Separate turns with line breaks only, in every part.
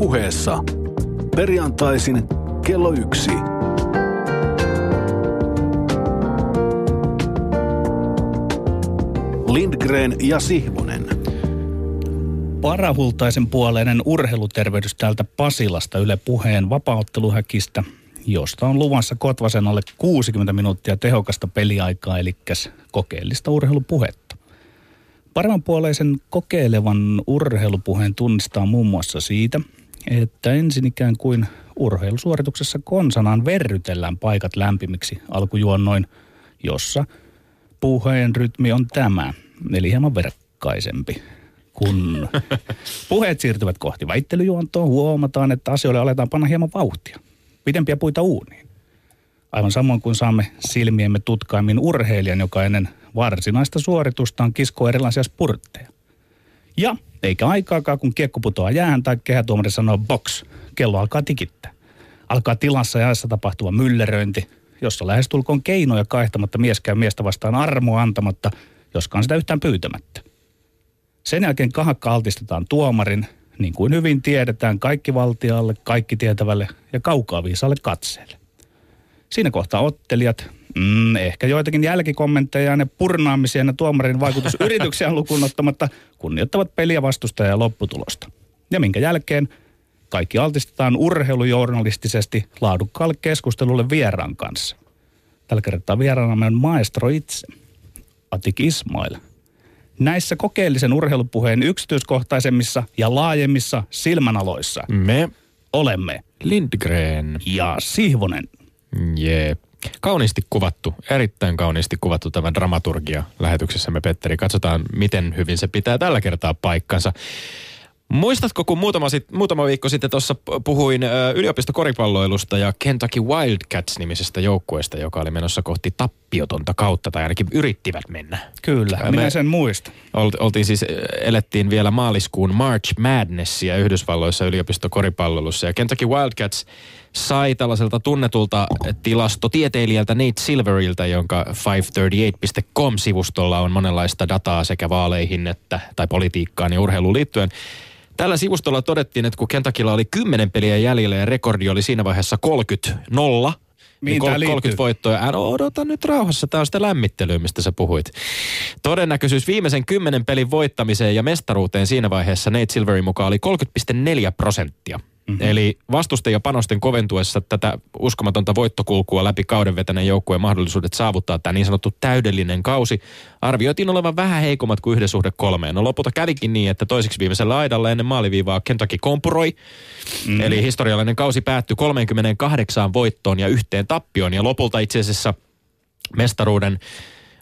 puheessa. Perjantaisin kello yksi. Lindgren ja Sihvonen.
Parahultaisen puoleinen urheilutervehdys täältä Pasilasta Yle Puheen vapautteluhäkistä, josta on luvassa Kotvasen alle 60 minuuttia tehokasta peliaikaa, eli kokeellista urheilupuhetta. Paremmanpuoleisen kokeilevan urheilupuheen tunnistaa muun muassa siitä, että ensin ikään kuin urheilusuorituksessa konsanaan verrytellään paikat lämpimiksi alkujuonnoin, jossa puheen rytmi on tämä, eli hieman verkkaisempi. Kun puheet siirtyvät kohti väittelyjuontoa, huomataan, että asioille aletaan panna hieman vauhtia. Pidempiä puita uuniin. Aivan samoin kuin saamme silmiemme tutkaimmin urheilijan, joka ennen varsinaista suoritustaan kiskoo erilaisia spurtteja. Ja eikä aikaakaan, kun kiekko putoaa jäähän tai kehätuomari sanoo box, kello alkaa tikittää. Alkaa tilassa ja ajassa tapahtua mylleröinti, jossa lähestulkoon keinoja kaihtamatta mies käy miestä vastaan armoa antamatta, joskaan sitä yhtään pyytämättä. Sen jälkeen kahakka altistetaan tuomarin, niin kuin hyvin tiedetään, kaikki valtialle, kaikki tietävälle ja kaukaa viisaalle katseelle. Siinä kohtaa ottelijat, mm, ehkä joitakin jälkikommentteja ja purnaamisia ja tuomarin vaikutusyrityksiä lukuun ottamatta, kunnioittavat peliä vastustajaa ja lopputulosta. Ja minkä jälkeen kaikki altistetaan urheilujournalistisesti laadukkaalle keskustelulle vieraan kanssa. Tällä kertaa vieraanamme on maestro itse, Atik Ismail. Näissä kokeellisen urheilupuheen yksityiskohtaisemmissa ja laajemmissa silmänaloissa
Me
olemme
Lindgren.
ja Sihvonen.
Jee. Kauniisti kuvattu, erittäin kauniisti kuvattu tämä dramaturgia lähetyksessämme, Petteri. Katsotaan, miten hyvin se pitää tällä kertaa paikkansa. Muistatko, kun muutama, sit, muutama viikko sitten tuossa puhuin yliopistokoripalloilusta ja Kentucky Wildcats-nimisestä joukkueesta, joka oli menossa kohti tappiotonta kautta, tai ainakin yrittivät mennä.
Kyllä,
Me-
minä sen muistan.
Olt, oltiin siis, elettiin vielä maaliskuun March Madnessia Yhdysvalloissa yliopistokoripalloilussa, ja Kentucky Wildcats sai tällaiselta tunnetulta tilastotieteilijältä Nate Silveriltä, jonka 538.com-sivustolla on monenlaista dataa sekä vaaleihin että, tai politiikkaan ja urheiluun liittyen. Tällä sivustolla todettiin, että kun Kentuckylla oli 10 peliä jäljellä ja rekordi oli siinä vaiheessa 30-0,
Mihin
niin
tää liittyy?
30 voittoja. Älä odota nyt rauhassa, tämä on sitä lämmittelyä, mistä sä puhuit. Todennäköisyys viimeisen kymmenen pelin voittamiseen ja mestaruuteen siinä vaiheessa Nate Silverin mukaan oli 30,4 prosenttia. Mm-hmm. Eli vastusten panosten koventuessa tätä uskomatonta voittokulkua läpi kauden vetäneen joukkueen mahdollisuudet saavuttaa tämä niin sanottu täydellinen kausi arvioitiin olevan vähän heikommat kuin yhden suhde kolmeen. No lopulta kävikin niin, että toiseksi viimeisellä aidalla ennen maaliviivaa Kentucky kompuroi. Mm. Eli historiallinen kausi päättyi 38 voittoon ja yhteen tappioon. Ja lopulta itse asiassa mestaruuden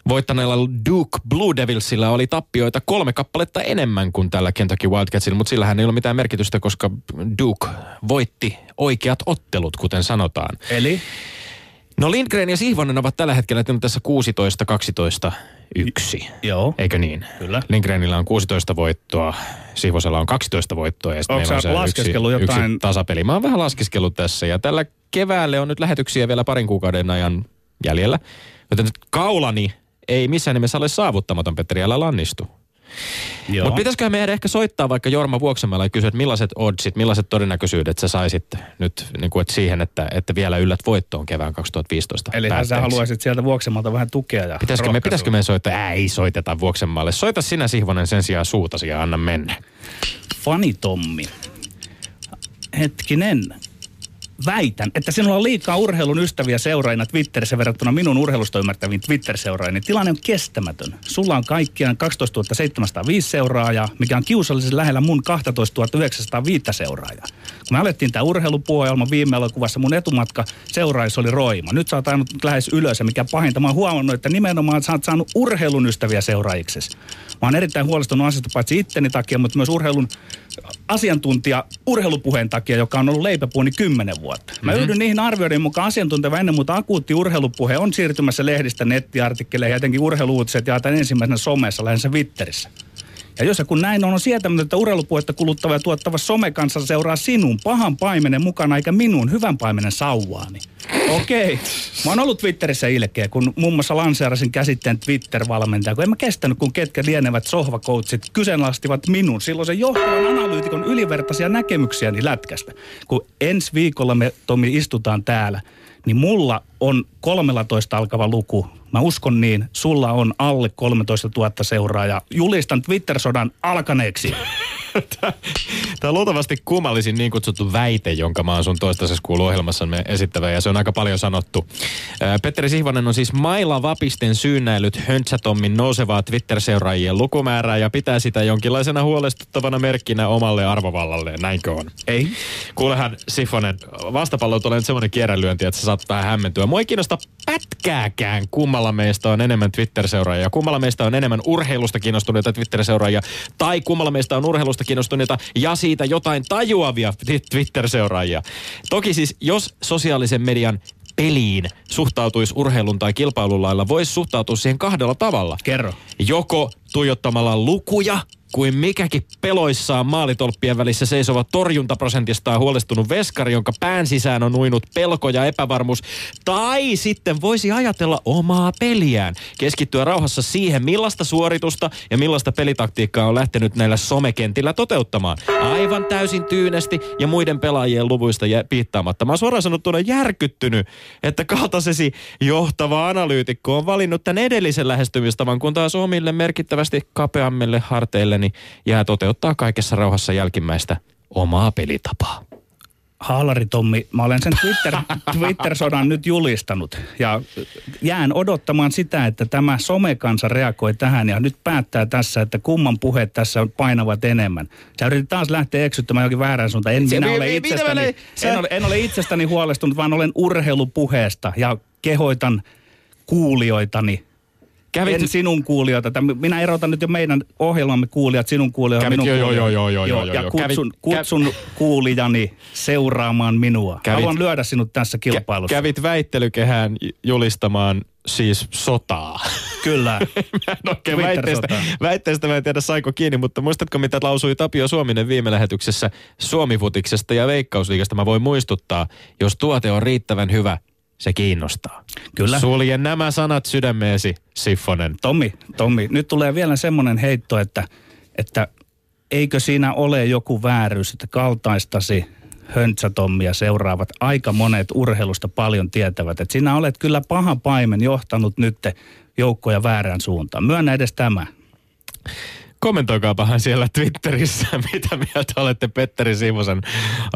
voittaneella Duke Blue Devilsillä oli tappioita kolme kappaletta enemmän kuin tällä Kentucky Wildcatsilla, mutta sillähän ei ole mitään merkitystä, koska Duke voitti oikeat ottelut, kuten sanotaan.
Eli
No Lindgren ja Sihvonen ovat tällä hetkellä tässä 16, 12, 1.
Joo.
Eikö niin?
Kyllä.
Lindgrenillä on 16 voittoa, Sihvosella on 12 voittoa ja sitten on se yksi,
laskeskellut jotain-
yksi tasapeli. Mä oon vähän laskeskellut tässä ja tällä keväälle on nyt lähetyksiä vielä parin kuukauden ajan jäljellä. Joten nyt kaulani ei missään nimessä ole saavuttamaton, Petteri, älä lannistu. Mutta pitäisiköhän meidän ehkä soittaa vaikka Jorma Vuoksemalla ja kysyä, että millaiset oddsit, millaiset todennäköisyydet sä saisit nyt niin kuin, että siihen, että, että vielä yllät voittoon kevään 2015
Eli sä haluaisit sieltä vuoksemalta vähän tukea ja
Pitäisikö me, pitäisikö me soittaa? Ää, ei soiteta Vuoksenmaalle. Soita sinä Sihvonen sen sijaan suutasi ja anna mennä.
Fani Tommi. Hetkinen. Väitän, että sinulla on liikaa urheilun ystäviä seuraajina Twitterissä verrattuna minun urheilusta ymmärtäviin Twitter-seuraajiin. Tilanne on kestämätön. Sulla on kaikkiaan 12 705 seuraajaa, mikä on kiusallisen lähellä mun 12 905 seuraajaa. Kun me alettiin tämä urheilupuoelma viime elokuvassa, mun etumatka seuraajissa oli roima. Nyt sä oot ainut lähes ylös mikä pahinta, mä oon huomannut, että nimenomaan sä oot saanut urheilun ystäviä seuraajiksesi. Mä oon erittäin huolestunut asiasta paitsi itteni takia, mutta myös urheilun asiantuntija urheilupuheen takia, joka on ollut leipäpuuni kymmenen vuotta. Mä mm-hmm. yhdyn niihin arvioiden mukaan asiantunteva ennen muuta akuutti urheilupuhe on siirtymässä lehdistä nettiartikkeleihin ja etenkin urheiluutiset jaetaan ensimmäisenä somessa, lähinnä Twitterissä. Ja jos ja kun näin on, on sietämätöntä urheilupuhetta kuluttava ja tuottava somekansa seuraa sinun pahan paimenen mukana eikä minun hyvän paimenen sauvaani. Okei. Mä oon ollut Twitterissä ilkeä, kun muun muassa lanseerasin käsitteen Twitter-valmentaja, kun en mä kestänyt, kun ketkä lienevät sohvakoutsit kyseenalaistivat minun silloin se johtavan analyytikon ylivertaisia näkemyksiäni lätkästä. Kun ensi viikolla me, Tomi, istutaan täällä, niin mulla on 13 alkava luku. Mä uskon niin, sulla on alle 13 000 seuraajaa. Julistan Twitter-sodan alkaneeksi.
Tämä on luultavasti kummallisin niin kutsuttu väite, jonka mä oon sun toistaiseksi kuullut ohjelmassamme esittävä, ja se on aika paljon sanottu. Petteri Sihvonen on siis Maila Vapisten syynnäilyt Höntsätommin nousevaa Twitter-seuraajien lukumäärää ja pitää sitä jonkinlaisena huolestuttavana merkkinä omalle arvovallalle. Näinkö on?
Ei.
Kuulehan Sifonen, vastapallo tulee nyt semmoinen kierränlyönti, että sä saat vähän hämmentyä. Mua ei kiinnosta pätkääkään, kummalla meistä on enemmän Twitter-seuraajia, kummalla meistä on enemmän urheilusta kiinnostuneita Twitter-seuraajia, tai kummalla meistä on urheilusta kiinnostuneita ja siitä jotain tajuavia Twitter-seuraajia. Toki siis, jos sosiaalisen median peliin suhtautuisi urheilun tai kilpailun lailla, voisi suhtautua siihen kahdella tavalla.
Kerro.
Joko tuijottamalla lukuja kuin mikäkin peloissaan maalitolppien välissä seisova torjuntaprosentistaan huolestunut veskari, jonka pään sisään on uinut pelko ja epävarmuus. Tai sitten voisi ajatella omaa peliään, keskittyä rauhassa siihen, millaista suoritusta ja millaista pelitaktiikkaa on lähtenyt näillä somekentillä toteuttamaan. Aivan täysin tyynesti ja muiden pelaajien luvuista jä- piittaamatta. Mä oon suoraan sanottuna järkyttynyt, että kaltaisesi johtava analyytikko on valinnut tämän edellisen lähestymistavan, kun taas omille merkittävästi kapeammille harteille niin jää toteuttaa kaikessa rauhassa jälkimmäistä omaa pelitapaa.
Haalari Tommi, mä olen sen Twitter, Twitter-sodan nyt julistanut ja jään odottamaan sitä, että tämä somekansa reagoi tähän ja nyt päättää tässä, että kumman puheet tässä on painavat enemmän. Sä yritit taas lähteä eksyttämään jokin väärään suuntaan. En, minä ole itsestäni, en, ole, en ole itsestäni huolestunut, vaan olen urheilupuheesta ja kehoitan kuulijoitani Kävit... En sinun kuulijoita. Minä erotan nyt jo meidän ohjelmamme kuulijat, sinun kuulijoita,
Kävit,
minun
joo, joo, joo, joo,
joo,
joo,
Ja
joo.
kutsun,
Kävit,
kutsun kuulijani seuraamaan minua.
Kävit-
Haluan lyödä sinut tässä kilpailussa.
Kävit väittelykehään julistamaan siis sotaa.
Kyllä.
Mä en oikein väitteestä, väitteestä mä en tiedä saiko kiinni, mutta muistatko mitä lausui Tapio Suominen viime lähetyksessä Suomifutiksesta ja Veikkausliigasta? Mä voin muistuttaa, jos tuote on riittävän hyvä, se kiinnostaa.
Kyllä.
Sulje nämä sanat sydämeesi, Siffonen.
Tommi, Tommi, nyt tulee vielä semmoinen heitto, että, että eikö siinä ole joku vääryys, että kaltaistasi höntsätommia seuraavat aika monet urheilusta paljon tietävät. Että sinä olet kyllä paha paimen johtanut nyt joukkoja väärään suuntaan. Myönnä edes tämä.
Kommentoikaapahan siellä Twitterissä, mitä mieltä olette Petteri Simosen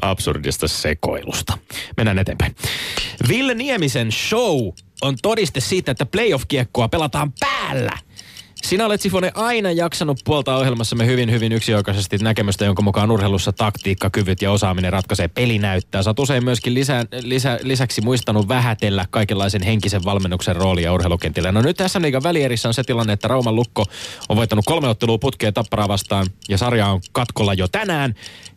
absurdista sekoilusta. Mennään eteenpäin. Ville Niemisen show on todiste siitä, että playoff-kiekkoa pelataan päällä. Sinä olet Sifone aina jaksanut puolta ohjelmassamme hyvin, hyvin yksioikaisesti näkemystä, jonka mukaan urheilussa taktiikka, kyvyt ja osaaminen ratkaisee pelinäyttää. Sä oot usein myöskin lisä, lisä, lisäksi muistanut vähätellä kaikenlaisen henkisen valmennuksen roolia urheilukentillä. No nyt tässä liigan välierissä on se tilanne, että Rauman Lukko on voittanut kolme ottelua putkeen tapparaa vastaan ja sarja on katkolla jo tänään.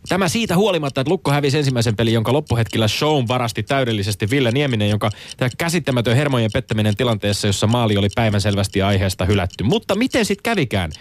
Tämä siitä huolimatta, että Lukko hävisi ensimmäisen pelin, jonka loppuhetkellä shown varasti täydellisesti Ville Nieminen, jonka tämä käsittämätön hermojen pettäminen tilanteessa, jossa maali oli päivänselvästi aiheesta hylätty. Mutta miten sitten kävikään?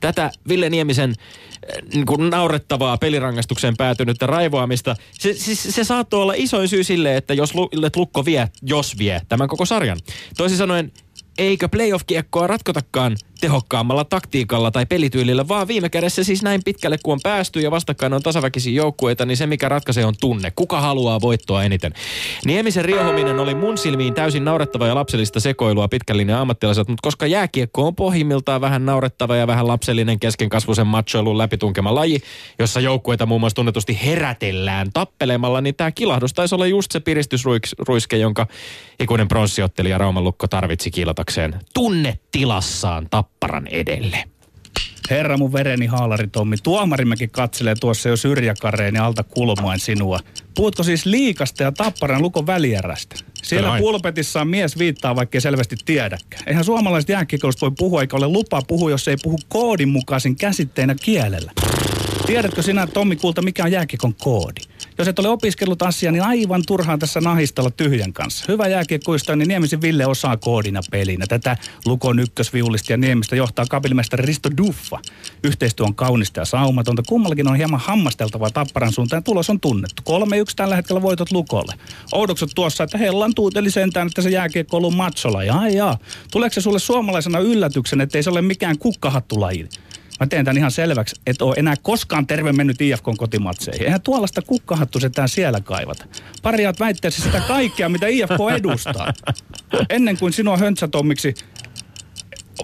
Tätä Ville Niemisen äh, niin kuin naurettavaa pelirangastukseen päätynyttä raivoamista, se, se, se saattoi olla isoin syy sille, että jos Lukko vie, jos vie tämän koko sarjan. Toisin sanoen, eikö playoff-kiekkoa ratkotakaan tehokkaammalla taktiikalla tai pelityylillä, vaan viime kädessä siis näin pitkälle kuin on päästy ja vastakkain on tasaväkisiä joukkueita, niin se mikä ratkaisee on tunne. Kuka haluaa voittoa eniten? Niemisen riehominen oli mun silmiin täysin naurettava ja lapsellista sekoilua pitkän linjan ammattilaiset, mutta koska jääkiekko on pohjimmiltaan vähän naurettava ja vähän lapsellinen keskenkasvuisen machoilun läpitunkema laji, jossa joukkueita muun muassa tunnetusti herätellään tappelemalla, niin tämä kilahdus taisi olla just se piristysruiske, jonka ikuinen pronssiottelija Rauman Lukko tarvitsi kiilatakseen tunnetilassaan tapparan edelle.
Herra mun vereni haalari Tommi, tuomarimäkin katselee tuossa jo syrjäkareen ja alta kulmoin sinua. Puhutko siis liikasta ja tapparan lukon välierästä? Siellä
Kyllä.
pulpetissa on mies viittaa, vaikka ei selvästi tiedäkään. Eihän suomalaiset jääkiekkoilusta voi puhua, eikä ole lupa puhua, jos ei puhu koodin mukaisen käsitteenä kielellä. Tiedätkö sinä, Tommi Kulta, mikä on jääkiekon koodi? Jos et ole opiskellut asiaa, niin aivan turhaa tässä nahistella tyhjän kanssa. Hyvä jääkiekkoista, niin Niemisen Ville osaa koodina pelinä. Tätä Lukon ykkösviulista ja Niemistä johtaa kapellimestari Risto Duffa. Yhteistyö on kaunista ja saumatonta. Kummallakin on hieman hammasteltavaa tapparan suuntaan tulos on tunnettu. 3-1 tällä hetkellä voitot Lukolle. Oudoksut tuossa, että Hellan tuuteli sentään, että se jääkiekko on ollut matsola. Jaa, jaa. Tuleeko se sulle suomalaisena yllätyksen, että ei se ole mikään kukkahattulaji? Mä teen tämän ihan selväksi, että ole enää koskaan terve mennyt IFKn kotimatseihin. Eihän tuollaista kukkahattu setään siellä kaivata. Pariaat väitteessä sitä kaikkea, mitä IFK edustaa. Ennen kuin sinua höntsätommiksi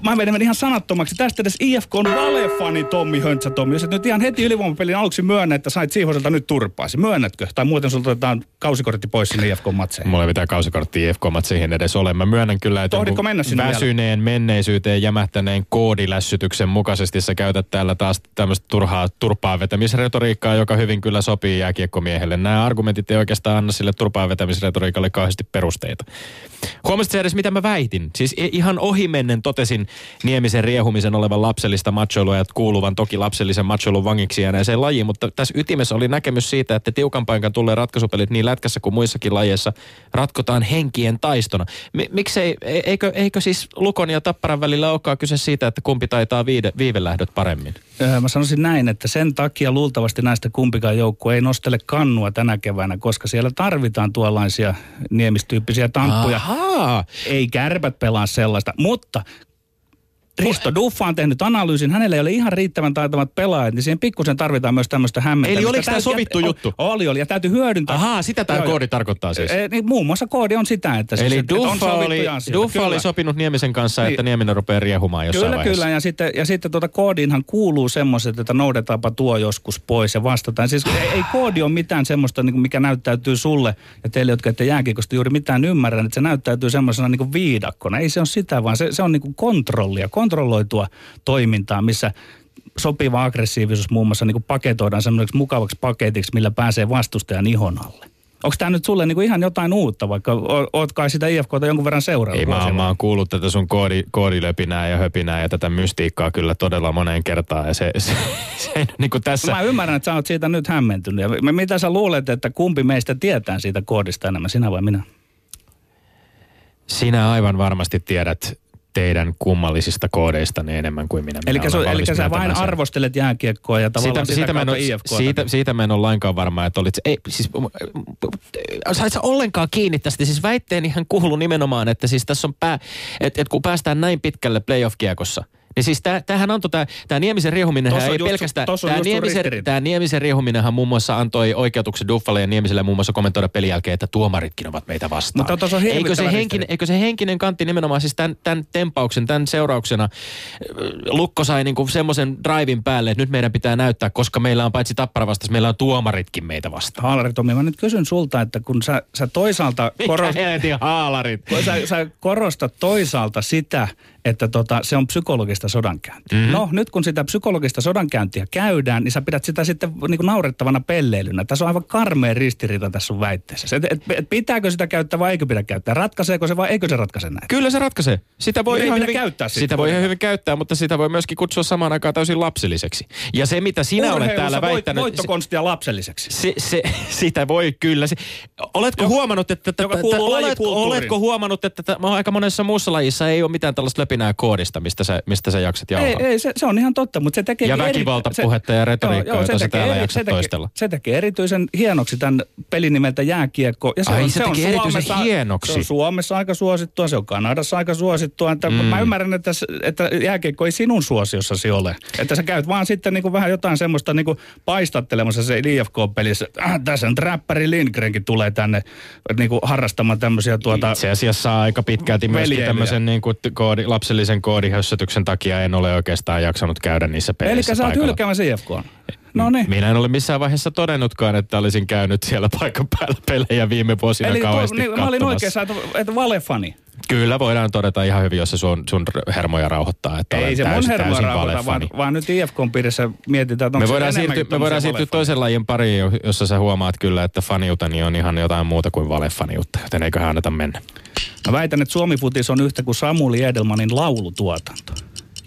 mä menen ihan sanattomaksi. Tästä edes IFK on valefani Tommi Höntsä Tommi. Jos et nyt ihan heti ylivoimapelin aluksi myönnä, että sait Siivoselta nyt turpaasi. Myönnätkö? Tai muuten sulta otetaan kausikortti pois sinne IFK-matseihin.
Mulla ei mitään kausikorttia IFK-matseihin edes ole. Mä myönnän kyllä, että
Tohditko mennä sinne
väsyneen vielä? menneisyyteen jämähtäneen koodilässytyksen mukaisesti sä käytät täällä taas tämmöistä turhaa turpaa vetämisretoriikkaa, joka hyvin kyllä sopii jääkiekkomiehelle. Nämä argumentit ei oikeastaan anna sille turpaa vetämisretoriikalle kauheasti perusteita. Huomasitko edes, mitä mä väitin? Siis ihan ohimennen totesin Niemisen riehumisen olevan lapsellista machoilua ja kuuluvan toki lapsellisen machoilun vangiksi jääneeseen lajiin, mutta tässä ytimessä oli näkemys siitä, että tiukan paikan tulee ratkaisupelit niin lätkässä kuin muissakin lajeissa ratkotaan henkien taistona. M- miksei, e- eikö, eikö siis Lukon ja Tapparan välillä olekaan kyse siitä, että kumpi taitaa viide, viivelähdöt paremmin?
Öö, mä sanoisin näin, että sen takia luultavasti näistä kumpikaan joukku ei nostele kannua tänä keväänä, koska siellä tarvitaan tuollaisia niemistyyppisiä tamppuja.
Ahaa.
Ei kärpät pelaa sellaista, mutta Risto Duffa on tehnyt analyysin, hänellä ei ole ihan riittävän taitavat pelaajat, niin siihen pikkusen tarvitaan myös tämmöistä hämmentämistä.
Eli oliko tämä sovittu
ja,
juttu?
Oli, oli, ja täytyy hyödyntää.
Ahaa, sitä tämä koodi tarkoittaa siis.
E, niin, muun muassa koodi on sitä, että,
Eli
siis,
Duffa,
on
oli, Duffa oli sopinut Niemisen kanssa, niin, että Nieminen rupeaa riehumaan jossain
Kyllä,
vaiheessa.
kyllä, ja sitten, ja sitten tuota koodiinhan kuuluu semmoiset, että noudetaanpa tuo joskus pois ja vastataan. Siis ei, ei koodi ole mitään semmoista, niin kuin mikä näyttäytyy sulle ja teille, jotka ette jääkiekosta juuri mitään ymmärrä, että se näyttäytyy semmoisena niin viidakkona. Ei se ole sitä, vaan se, se on niin kuin kontrollia, kontrolloitua toimintaa, missä sopiva aggressiivisuus muun muassa niin paketoidaan semmoiseksi mukavaksi paketiksi, millä pääsee vastustajan ihon alle. Onko tämä nyt sulle niinku ihan jotain uutta, vaikka oot kai sitä IFKta jonkun verran seurannut?
Ei, mä, oon, mä oon kuullut tätä sun koodi, koodilöpinää ja höpinää ja tätä mystiikkaa kyllä todella moneen kertaan. Ja se, se, se niin kuin tässä...
Mä ymmärrän, että sä oot siitä nyt hämmentynyt. Ja mitä sä luulet, että kumpi meistä tietää siitä koodista enemmän, sinä vai minä?
Sinä aivan varmasti tiedät teidän kummallisista koodeista niin enemmän kuin minä. minä
eli, so, eli sä vain sen. arvostelet jääkiekkoa ja tavallaan
siitä, siitä, mä en ole, siitä, siitä mä en ole lainkaan varma, että olit... Ei, siis, sait sä ollenkaan kiinni tästä? Siis väitteeni ihan kuuluu nimenomaan, että siis tässä on pää... Että et kun päästään näin pitkälle playoff-kiekossa – niin siis tämähän antoi, tämä, tämä Niemisen riehuminen ei just, pelkästään, tämä Niemisen, tämä Niemisen riehuminenhan muun muassa antoi oikeutuksen Duffalle ja Niemiselle muun muassa kommentoida pelin jälkeen, että tuomaritkin ovat meitä vastaan.
Mutta on
eikö, se henkinen, eikö se henkinen kantti nimenomaan siis tämän, tämän tempauksen, tämän seurauksena, Lukko sai niinku semmoisen drivin päälle, että nyt meidän pitää näyttää, koska meillä on paitsi tappara vastaan, meillä on tuomaritkin meitä vastaan.
Haalarit, Tomi, mä nyt kysyn sulta, että kun sä, sä toisaalta...
Mikä haalarit?
Sä, sä korostat toisaalta sitä, että tota, se on psykologista sodankäyntiä. Mm-hmm. No nyt kun sitä psykologista sodankäyntiä käydään, niin sä pidät sitä sitten niin kuin naurettavana pelleilynä. Tässä on aivan karmea ristiriita tässä sun väitteessä. Et, et, et, pitääkö sitä käyttää vai eikö pidä käyttää? Ratkaiseeko se vai eikö se ratkaise näin?
Kyllä se ratkaisee. Sitä voi, ihan hyvin,
käyttää
sitä, sitä voi ihan hyvin käyttää, mutta sitä voi myöskin kutsua samaan aikaan täysin lapselliseksi. Ja se, mitä sinä olet täällä voit, väittänyt...
Voittokonstia lapselliseksi.
Se, se, sitä voi kyllä. Se, oletko joka, huomannut, että... Että, oletko, oletko huomannut, että aika monessa muussa lajissa ei ole mitään tällaista löpinää koodista, mistä sä, mistä sä jaksat jauhaa.
Ei, ei se, se, on ihan totta, mutta se tekee...
Ja väkivaltapuhetta ja retoriikkaa, jota sä täällä eri, jaksat
se
toistella.
se tekee erityisen hienoksi tämän pelin nimeltä jääkiekko.
Ja se Ai, on, se, se tekee on erityisen Suomessa, hienoksi.
Se on Suomessa aika suosittua, se on Kanadassa aika suosittua. Että mm. Mä ymmärrän, että, että jääkiekko ei sinun suosiossasi ole. Että sä käyt vaan sitten niin kuin vähän jotain semmoista niin kuin paistattelemassa se IFK-pelissä. Äh, tässä on räppäri Lindgrenkin tulee tänne niin kuin harrastamaan tämmöisiä tuota...
Itse asiassa aika pitkälti myöskin tämmöisen niin kuin koodi, lapsellisen koodi hössötyksen takia en ole oikeastaan jaksanut käydä niissä peleissä
Eli sä oot hylkäämässä IFK. No niin.
Minä en ole missään vaiheessa todennutkaan, että olisin käynyt siellä paikan päällä pelejä viime vuosina
Eli
kauheasti
niin, mä olin oikeassa, että, että valefani.
Kyllä voidaan todeta ihan hyvin, jos se sun, sun hermoja rauhoittaa. Että
Ei se
täysin,
mun hermoja rauhoittaa, vaan, vaan nyt IFKn piirissä mietitään, että
me voidaan siirtyä, me voidaan siirtyä toisen lajin pariin, jossa sä huomaat kyllä, että faniutani on ihan jotain muuta kuin valefaniutta, joten eiköhän anneta mennä.
Mä väitän, että Suomi-futis on yhtä kuin Samuli Edelmanin laulutuotanto.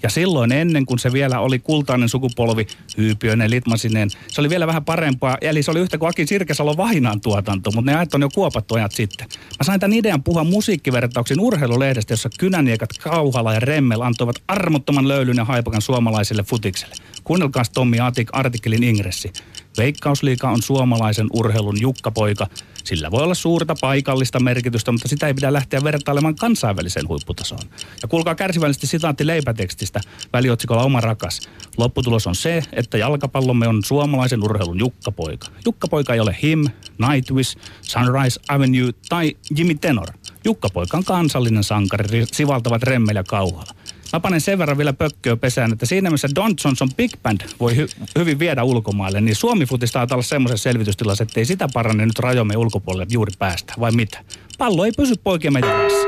Ja silloin ennen kuin se vielä oli kultainen sukupolvi, hyypiöinen, litmasinen, se oli vielä vähän parempaa. Eli se oli yhtä kuin Aki Sirkesalo vahinaan tuotanto, mutta ne ajat on jo kuopattu ajat sitten. Mä sain tämän idean puhua musiikkivertauksin urheilulehdestä, jossa kynäniekat Kauhala ja Remmel antoivat armottoman löylyn ja haipakan suomalaiselle futikselle. Kuunnelkaas Tommi Atik artikkelin ingressi. Veikkausliika on suomalaisen urheilun jukkapoika. Sillä voi olla suurta paikallista merkitystä, mutta sitä ei pidä lähteä vertailemaan kansainväliseen huipputasoon. Ja kuulkaa kärsivällisesti sitaatti leipätekstistä väliotsikolla Oma rakas. Lopputulos on se, että jalkapallomme on suomalaisen urheilun jukkapoika. Jukkapoika ei ole Him, Nightwish, Sunrise Avenue tai Jimmy Tenor. Jukkapoika on kansallinen sankari, sivaltavat Remmel ja Kauhala. Mä panen sen verran vielä pökköä pesään, että siinä missä Don Johnson Big Band voi hy- hyvin viedä ulkomaille, niin Suomi futista taitaa olla semmoisessa selvitystilassa, että ei sitä paranne nyt rajomme ulkopuolelle juuri päästä, vai mitä? Pallo ei pysy poikien jalassa.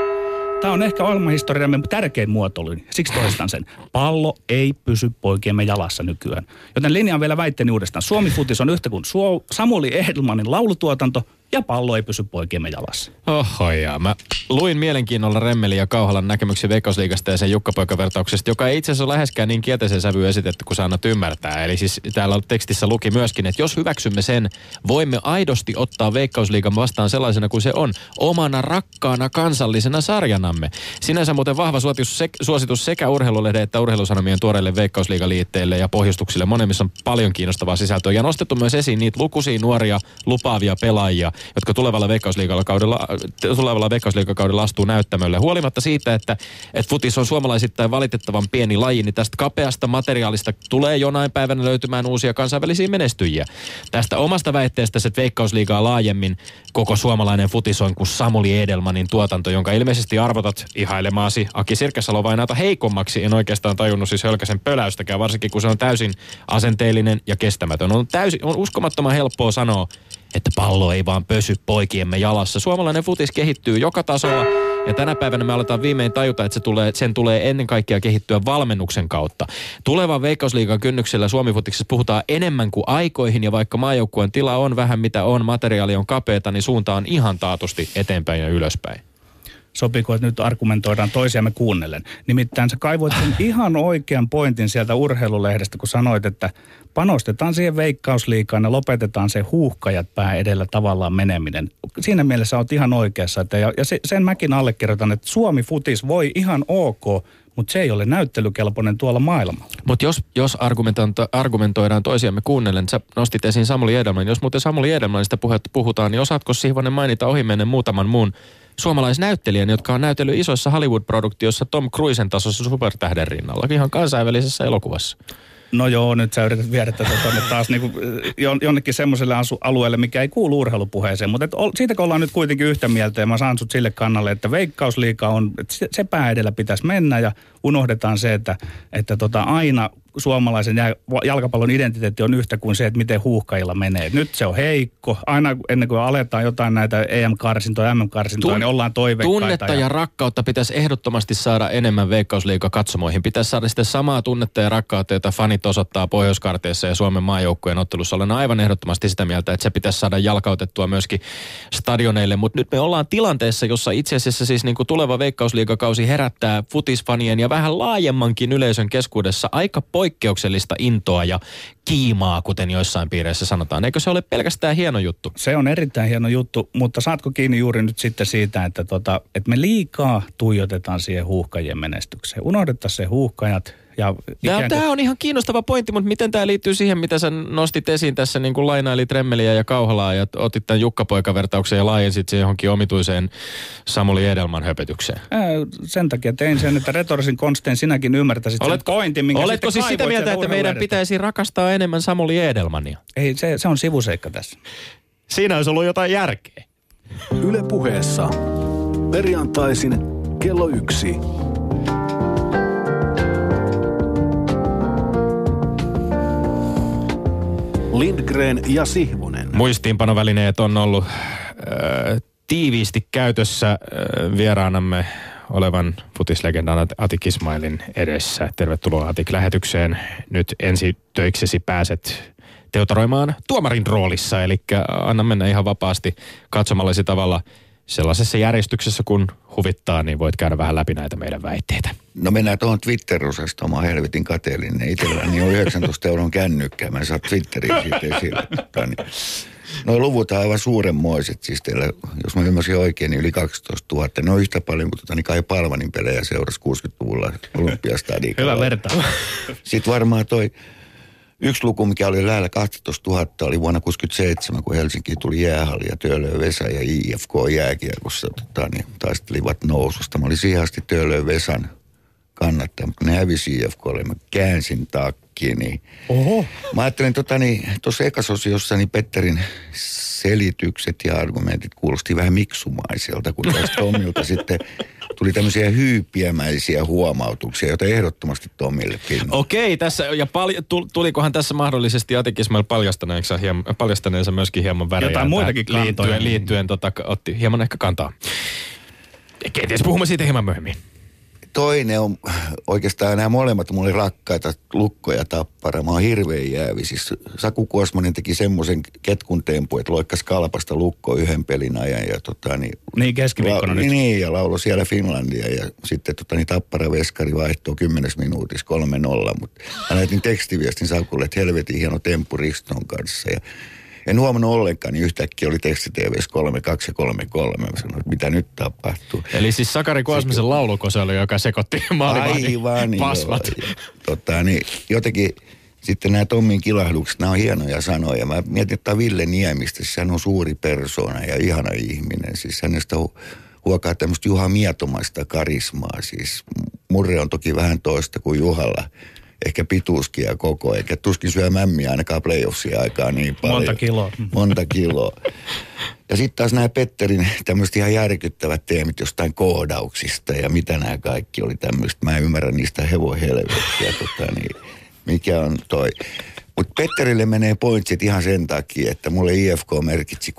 Tämä on ehkä maailmanhistoriamme tärkein muotoilu, siksi toistan sen. Pallo ei pysy poikiemme jalassa nykyään. Joten linjaan vielä väitteeni uudestaan. Suomi futis on yhtä kuin Samuli Edelmanin laulutuotanto, ja pallo ei pysy poikiemme jalassa.
Oho ja mä luin mielenkiinnolla Remmeli ja Kauhalan näkemyksiä Veikkausliigasta ja sen Jukka-poikavertauksesta, joka ei itse asiassa ole läheskään niin kielteisen sävy esitetty kuin sä annat ymmärtää. Eli siis täällä tekstissä luki myöskin, että jos hyväksymme sen, voimme aidosti ottaa Veikkausliigan vastaan sellaisena kuin se on, omana rakkaana kansallisena sarjanamme. Sinänsä muuten vahva suositus, sekä urheilulehden että urheilusanomien tuoreille Veikkausliigaliitteille ja pohjustuksille. Monemmissa on paljon kiinnostavaa sisältöä ja nostettu myös esiin niitä lukuisia nuoria lupaavia pelaajia, jotka tulevalla veikkausliigakaudella, tulevalla veikkausliigakaudella astuu näyttämölle. Huolimatta siitä, että, että futis on suomalaisittain valitettavan pieni laji, niin tästä kapeasta materiaalista tulee jonain päivänä löytymään uusia kansainvälisiä menestyjiä. Tästä omasta väitteestä, että veikkausliigaa laajemmin koko suomalainen futis on kuin Samuli Edelmanin tuotanto, jonka ilmeisesti arvotat ihailemaasi Aki Sirkesalo vain näitä heikommaksi. En oikeastaan tajunnut siis hölkäsen pöläystäkään, varsinkin kun se on täysin asenteellinen ja kestämätön. On, täysin, on uskomattoman helppoa sanoa, että pallo ei vaan pösy poikiemme jalassa. Suomalainen futis kehittyy joka tasolla ja tänä päivänä me aletaan viimein tajuta, että se tulee, sen tulee ennen kaikkea kehittyä valmennuksen kautta. Tulevan Veikkausliigan kynnyksellä Suomifutiksessa puhutaan enemmän kuin aikoihin ja vaikka maajoukkueen tila on vähän mitä on, materiaali on kapeeta, niin suunta on ihan taatusti eteenpäin ja ylöspäin
sopiko, että nyt argumentoidaan toisiamme kuunnellen. Nimittäin sä kaivoit sen ihan oikean pointin sieltä urheilulehdestä, kun sanoit, että panostetaan siihen veikkausliikaan ja lopetetaan se huuhkajat pää edellä tavallaan meneminen. Siinä mielessä olet ihan oikeassa. Että ja, ja sen mäkin allekirjoitan, että Suomi futis voi ihan ok, mutta se ei ole näyttelykelpoinen tuolla maailmalla.
Mutta jos, jos argumentoidaan toisiamme kuunnellen, sä nostit esiin Samuli Edelman. Jos muuten Samuli Edelmanista puhutaan, niin osaatko Sihvonen mainita ohimennen muutaman muun suomalaisnäyttelijän, jotka on näytellyt isoissa Hollywood-produktioissa Tom Cruisen tasossa supertähden rinnalla, ihan kansainvälisessä elokuvassa.
No joo, nyt sä yrität viedä tätä tuonne taas niin kuin jonnekin semmoiselle alueelle, mikä ei kuulu urheilupuheeseen. Mutta siitä kun ollaan nyt kuitenkin yhtä mieltä ja mä saan sut sille kannalle, että veikkausliika on, että se pää edellä pitäisi mennä ja unohdetaan se, että, että tota aina suomalaisen jalkapallon identiteetti on yhtä kuin se, että miten huuhkajilla menee. Nyt se on heikko. Aina ennen kuin aletaan jotain näitä EM-karsintoja, MM-karsintoja, Tun- niin ollaan toiveikkaita.
Tunnetta ja... ja rakkautta pitäisi ehdottomasti saada enemmän Veikkausliiga katsomoihin. Pitäisi saada sitä samaa tunnetta ja rakkautta, jota fanit osoittaa Pohjoiskarteessa ja Suomen maajoukkueen ottelussa. Olen aivan ehdottomasti sitä mieltä, että se pitäisi saada jalkautettua myöskin stadioneille. Mutta nyt me ollaan tilanteessa, jossa itse asiassa siis niin kuin tuleva Veikkausliigakausi herättää futisfanien ja vähän laajemmankin yleisön keskuudessa aika poikkeuksellista intoa ja kiimaa, kuten joissain piireissä sanotaan. Eikö se ole pelkästään hieno juttu?
Se on erittäin hieno juttu, mutta saatko kiinni juuri nyt sitten siitä, että, tota, että me liikaa tuijotetaan siihen huuhkajien menestykseen. Unohdettaisiin se huuhkajat, ja
tämä, kuin... tämä on ihan kiinnostava pointti, mutta miten tämä liittyy siihen, mitä sä nostit esiin tässä, niin kuin lainailit Tremmeliä ja Kauhalaa ja otit tämän Jukka-poikavertauksen ja laajensit se johonkin omituiseen Samuli Edelman höpötykseen?
Ää, sen takia tein sen, että retorisin konsteen sinäkin ymmärtäisit
oletko,
sen pointin, minkä
Oletko siis sitä mieltä, että meidän pitäisi rakastaa enemmän Samuli Edelmania?
Ei, se, se on sivuseikka tässä.
Siinä olisi ollut jotain järkeä.
Yle puheessa. Perjantaisin kello yksi. Lindgren ja Sihvonen.
Muistiinpanovälineet on ollut äh, tiiviisti käytössä äh, vieraanamme olevan futislegendan Atik Ismailin edessä. Tervetuloa Atik lähetykseen. Nyt ensi töiksesi pääset teutaroimaan tuomarin roolissa, eli anna mennä ihan vapaasti katsomallasi tavalla sellaisessa järjestyksessä, kun huvittaa, niin voit käydä vähän läpi näitä meidän väitteitä.
No mennään tuohon Twitter-osastoon. Mä helvetin kateellinen. Itselläni on 19 euron kännykkä. Mä en saa Twitteriin siitä esille. No luvut on aivan suuremmoiset. Siis teillä, jos mä ymmärsin oikein, niin yli 12 000. Ne on yhtä paljon kuin tota, niin Kai Palvanin pelejä seurasi 60-luvulla olympiastadikalla.
Hyvä verta.
Sitten varmaan toi yksi luku, mikä oli lähellä 12 000, oli vuonna 67, kun Helsinki tuli jäähalli ja Töölö Vesa ja IFK jääkiekossa tota, niin taistelivat noususta. Mä olin siihen asti Töölö Vesan kannattaja, mutta ne hävisi IFKlle, mä käänsin takkiin. Niin
Oho.
Mä ajattelin tuossa niin, ekasosiossa niin Petterin selitykset ja argumentit kuulosti vähän miksumaiselta, kun taas Tomilta sitten tuli tämmöisiä hyypiämäisiä huomautuksia, joita ehdottomasti Tomille pinnan.
Okei, tässä, ja pal- tulikohan tässä mahdollisesti Ati Kismail paljastaneensa, paljastaneensa myöskin hieman värejä.
Jotain muitakin kantoja.
liittyen, liittyen tota, otti hieman ehkä kantaa. Kenties puhumme siitä hieman myöhemmin.
Toinen on oikeastaan nämä molemmat mulle rakkaita lukkoja tappara. Mä oon hirveän jäävi. Siis Saku Kuosmanen teki semmoisen ketkun tempu, että loikkas kalpasta lukko yhden pelin ajan. Ja tota, niin,
Niin, keskiviikkona
la-
nyt.
Niin, ja laulo siellä Finlandia. Ja sitten tota, niin tappara veskari vaihtoo kymmenes minuutissa 3-0. Mutta mä näytin tekstiviestin Sakulle, että helvetin hieno temppu Riston kanssa. Ja en huomannut ollenkaan, niin yhtäkkiä oli teksti TVS 32 ja 33. Mä sanoin, että mitä nyt tapahtuu.
Eli siis Sakari Kuosmisen laulukoseli, joka sekoitti maalivahdin
Aivan,
pasmat.
joo. Ja, Tota, niin, jotenkin sitten nämä Tommin kilahdukset, nämä on hienoja sanoja. Mä mietin, että Ville Niemistä, siis hän on suuri persoona ja ihana ihminen. Siis hänestä hu- huokaa tämmöistä Juha Mietomaista karismaa. Siis murre on toki vähän toista kuin Juhalla. Ehkä pituuskin ja koko, eikä tuskin syö mämmiä ainakaan playoffsia aikaa niin paljon.
Monta kiloa.
Monta kiloa. Ja sitten taas nämä Petterin tämmöiset ihan järkyttävät teemit jostain koodauksista ja mitä nämä kaikki oli tämmöistä. Mä en ymmärrä niistä hevon helvettiä. Tota, niin, mikä on toi. Mutta Petterille menee pointsit ihan sen takia, että mulle IFK merkitsi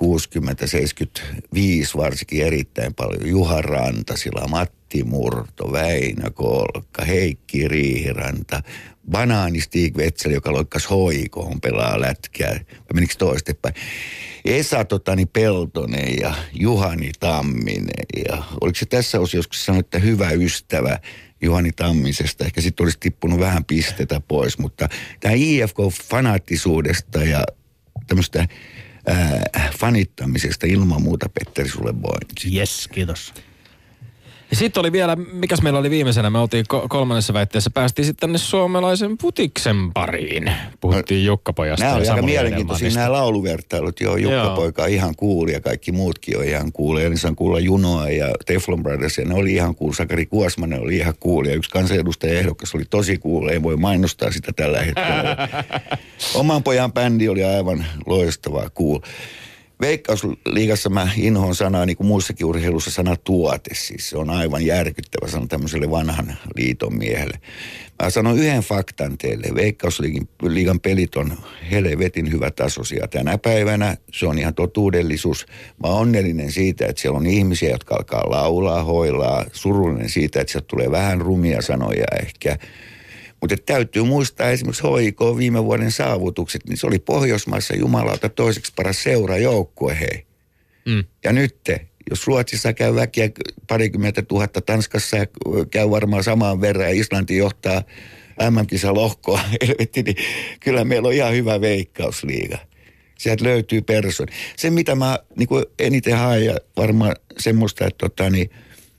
60-75 varsinkin erittäin paljon. Juha Rantasila, Matti Murto, Väinö Kolkka, Heikki Riihiranta, Banaani Stig Wetzel, joka loikkas hoikoon pelaa lätkää. Vai menikö toistepäin? Esa Totani Peltonen ja Juhani Tamminen. Ja oliko se tässä osiossa, kun sanoit, että hyvä ystävä Juhani Tammisesta. Ehkä sitten olisi tippunut vähän pistetä pois, mutta tämä IFK-fanaattisuudesta ja tämmöistä ää, fanittamisesta ilman muuta Petteri sulle pointsi.
Yes, kiitos.
Ja sitten oli vielä, mikäs meillä oli viimeisenä, me oltiin ko- kolmannessa väitteessä, päästiin sitten tänne suomalaisen putiksen pariin. Puhuttiin Jukkapojasta
Nämä
ja
oli aika mielenkiintoisia nämä lauluvertailut. Joo, Jukka
Joo.
Ihan kuuli ja kaikki muutkin on ihan kuuli. Ja saan kuulla Junoa ja Teflon Brothers ja ne oli ihan kuuli. Sakari Kuosmanen oli ihan kuuli ja yksi kansanedustaja ehdokas oli tosi kuuli. Ei voi mainostaa sitä tällä hetkellä. Oman pojan bändi oli aivan loistavaa kuul. Veikkausliigassa mä inhoon sanaa, niin kuin muissakin urheilussa sana tuote. Siis se on aivan järkyttävä sana tämmöiselle vanhan liiton miehelle. Mä sanon yhden faktan teille. Veikkausliigan pelit on helvetin hyvä tasoisia. Tänä päivänä se on ihan totuudellisuus. Mä oon onnellinen siitä, että siellä on ihmisiä, jotka alkaa laulaa, hoilaa. Surullinen siitä, että sieltä tulee vähän rumia sanoja ehkä. Mutta täytyy muistaa esimerkiksi HIK viime vuoden saavutukset, niin se oli Pohjoismaissa jumalauta toiseksi paras seurajoukkue, hei.
Mm.
Ja nyt, jos Ruotsissa käy väkeä parikymmentä tuhatta, Tanskassa käy varmaan samaan verran ja Islanti johtaa MM-kisa lohkoa, helvetti, niin kyllä meillä on ihan hyvä veikkausliiga. Sieltä löytyy persoon. Se, mitä mä niin eniten haen, ja varmaan semmoista, että tota, niin,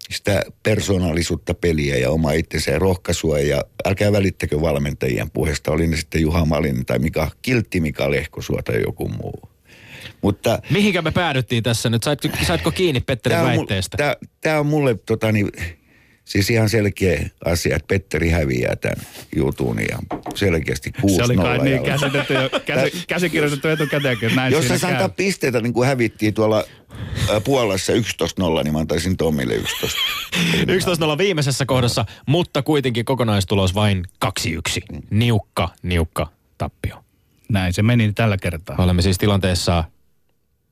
sitä persoonallisuutta peliä ja oma itsensä ja rohkaisua. Ja älkää välittäkö valmentajien puheesta, oli ne sitten Juha Malinen tai Mika, Kiltti Mika Lehkosua tai joku muu. Mutta
Mihinkä me päädyttiin tässä nyt? Saitko, saitko kiinni Petterin
Tämä
väitteestä?
tää on mulle tota, niin, siis ihan selkeä asia, että Petteri häviää tämän jutun ja selkeästi 6-0.
Se oli kai niin
ja-
käsitetty, jo- käsi, käsikirjoitettu etukäteen, näin
Jos sä antaa pisteitä niin kuin hävittiin tuolla Puolassa 11-0, niin mä antaisin Tomille 11.
11-0 viimeisessä kohdassa, mutta kuitenkin kokonaistulos vain 2-1. Niukka, niukka tappio.
Näin se meni tällä kertaa.
Olemme siis tilanteessa,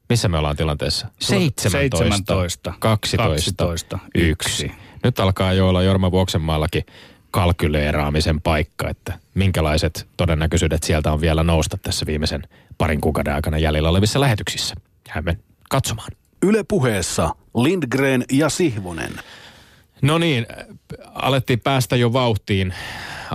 missä me ollaan tilanteessa? 17,
17,
12,
12,
1. Nyt alkaa jo olla Jorma Vuoksenmaallakin kalkyleeraamisen paikka, että minkälaiset todennäköisyydet sieltä on vielä nousta tässä viimeisen parin kuukauden aikana jäljellä olevissa lähetyksissä. Jäämme katsomaan.
Yle puheessa Lindgren ja Sihvonen.
No niin, alettiin päästä jo vauhtiin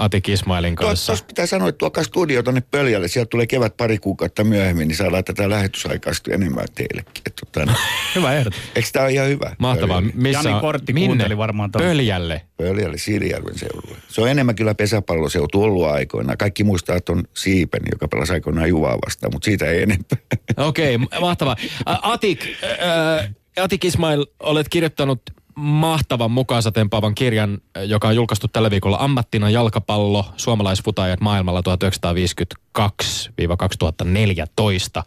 Atik Ismailin kanssa.
Tuossa pitää sanoa, että tuokaa studio tuonne pöljälle. Sieltä tulee kevät pari kuukautta myöhemmin, niin saadaan tätä lähetysaikaa enemmän teillekin. Että, tota,
Hyvä ehdotus.
eikö tämä ole ihan hyvä?
Mahtavaa.
Pöljälle.
Missä
Jani Kortti
minne?
varmaan ton.
Pöljälle.
Pöljälle Siilijärven seudulle. Se on enemmän kyllä pesäpalloseutu ollut aikoinaan. Kaikki muistaa, että on Siipen, joka pelasi aikoinaan Juvaa vastaan, mutta siitä ei enempää.
Okei, okay, mahtavaa. Atik, äh, Atik Ismail, olet kirjoittanut mahtavan mukaansa tempaavan kirjan, joka on julkaistu tällä viikolla Ammattina jalkapallo, suomalaisfutajat maailmalla 1952-2014.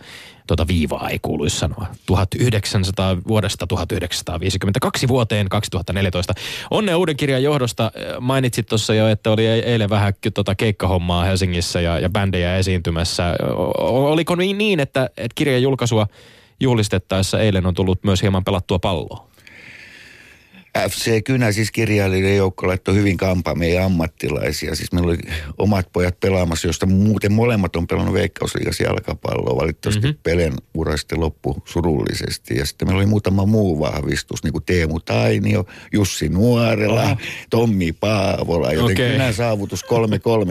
Tuota viivaa ei kuuluisi sanoa. 1900, vuodesta 1952 vuoteen 2014. Onnea uuden kirjan johdosta. Mainitsit tuossa jo, että oli e- eilen vähän tuota keikkahommaa Helsingissä ja, ja bändejä esiintymässä. Oliko niin että, että kirjan julkaisua juhlistettaessa eilen on tullut myös hieman pelattua palloa?
FC Kynä, siis kirjailijoiden joukko laittoi hyvin kampaa meidän ammattilaisia. Siis meillä oli omat pojat pelaamassa, josta muuten molemmat on pelannut veikkausliigassa jalkapalloa. Valitettavasti
Mhm.
mm-hmm. Pelen ura sitten loppu surullisesti. Ja sitten meillä oli muutama muu vahvistus, niin kuin Teemu Tainio, Jussi Nuorela,
Oho.
Tommi Paavola. Joten okay. Kynän saavutus 3-3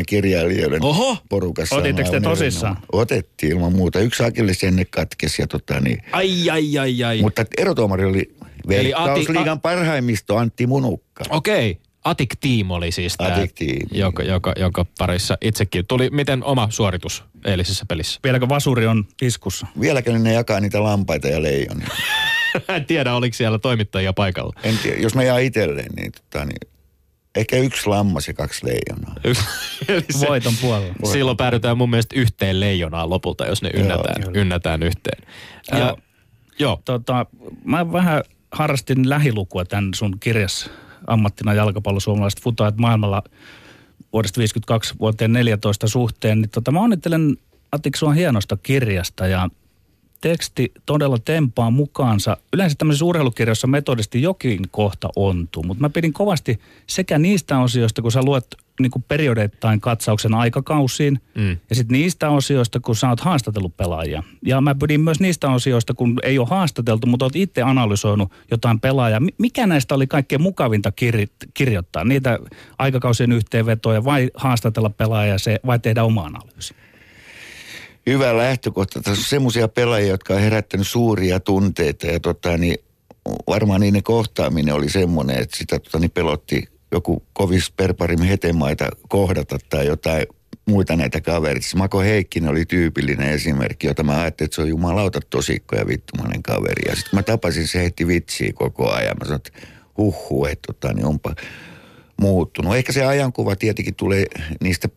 kirjailijoiden
Oho.
porukassa.
Otitteko te tosissaan?
Otettiin ilman muuta. Yksi akilles ennen katkesi ja tota niin,
Ai, ai, ai, ai.
mutta erotuomari oli
Eli Ati-
Veikkausliigan parhaimmisto Antti Munukka.
Okei. Atik Team oli siis tämä,
Atik Team.
joka, joka, joka parissa itsekin tuli. Miten oma suoritus eilisessä pelissä?
Vieläkö vasuri on iskussa?
Vieläkö ne jakaa niitä lampaita ja leijonia?
en tiedä, oliko siellä toimittajia paikalla.
En tiedä, jos mä jää itselleen, niin, tota, niin ehkä yksi lammas ja kaksi leijonaa.
Eli se,
Voiton puolella.
silloin päädytään mun mielestä yhteen leijonaan lopulta, jos ne ynnätään,
kyllä.
ynnätään yhteen. Ää,
Joo.
joo.
Tota, mä vähän harrastin lähilukua tämän sun kirjassa ammattina jalkapallo suomalaiset futajat maailmalla vuodesta 52 vuoteen 14 suhteen. Niin tota, mä onnittelen Atik sua hienosta kirjasta ja teksti todella tempaa mukaansa. Yleensä tämmöisissä urheilukirjoissa metodisti jokin kohta ontuu, mutta mä pidin kovasti sekä niistä osioista, kun sä luet niin kuin periodeittain katsauksen aikakausiin, Mm. ja sitten niistä osioista, kun sä oot haastatellut pelaajia. Ja mä pidin myös niistä osioista, kun ei ole haastateltu, mutta oot itse analysoinut jotain pelaajaa. Mi- Mikä näistä oli kaikkein mukavinta kirj- kirjoittaa? Niitä aikakausien yhteenvetoja vai haastatella pelaajaa se, vai tehdä oma analyysi?
Hyvä lähtökohta. Tässä on semmoisia pelaajia, jotka on herättänyt suuria tunteita ja tota, niin, varmaan niiden kohtaaminen oli semmoinen, että sitä tota, niin pelotti joku kovis perparim hetemaita kohdata tai jotain muita näitä kavereita. Se Mako Heikkinen oli tyypillinen esimerkki, jota mä ajattelin, että se on jumalauta tosikko ja vittumainen kaveri. Ja sitten mä tapasin se heti vitsiä koko ajan. Mä sanoin, että huhhuh, että tota, niin onpa muuttunut. Ehkä se ajankuva tietenkin tulee niistä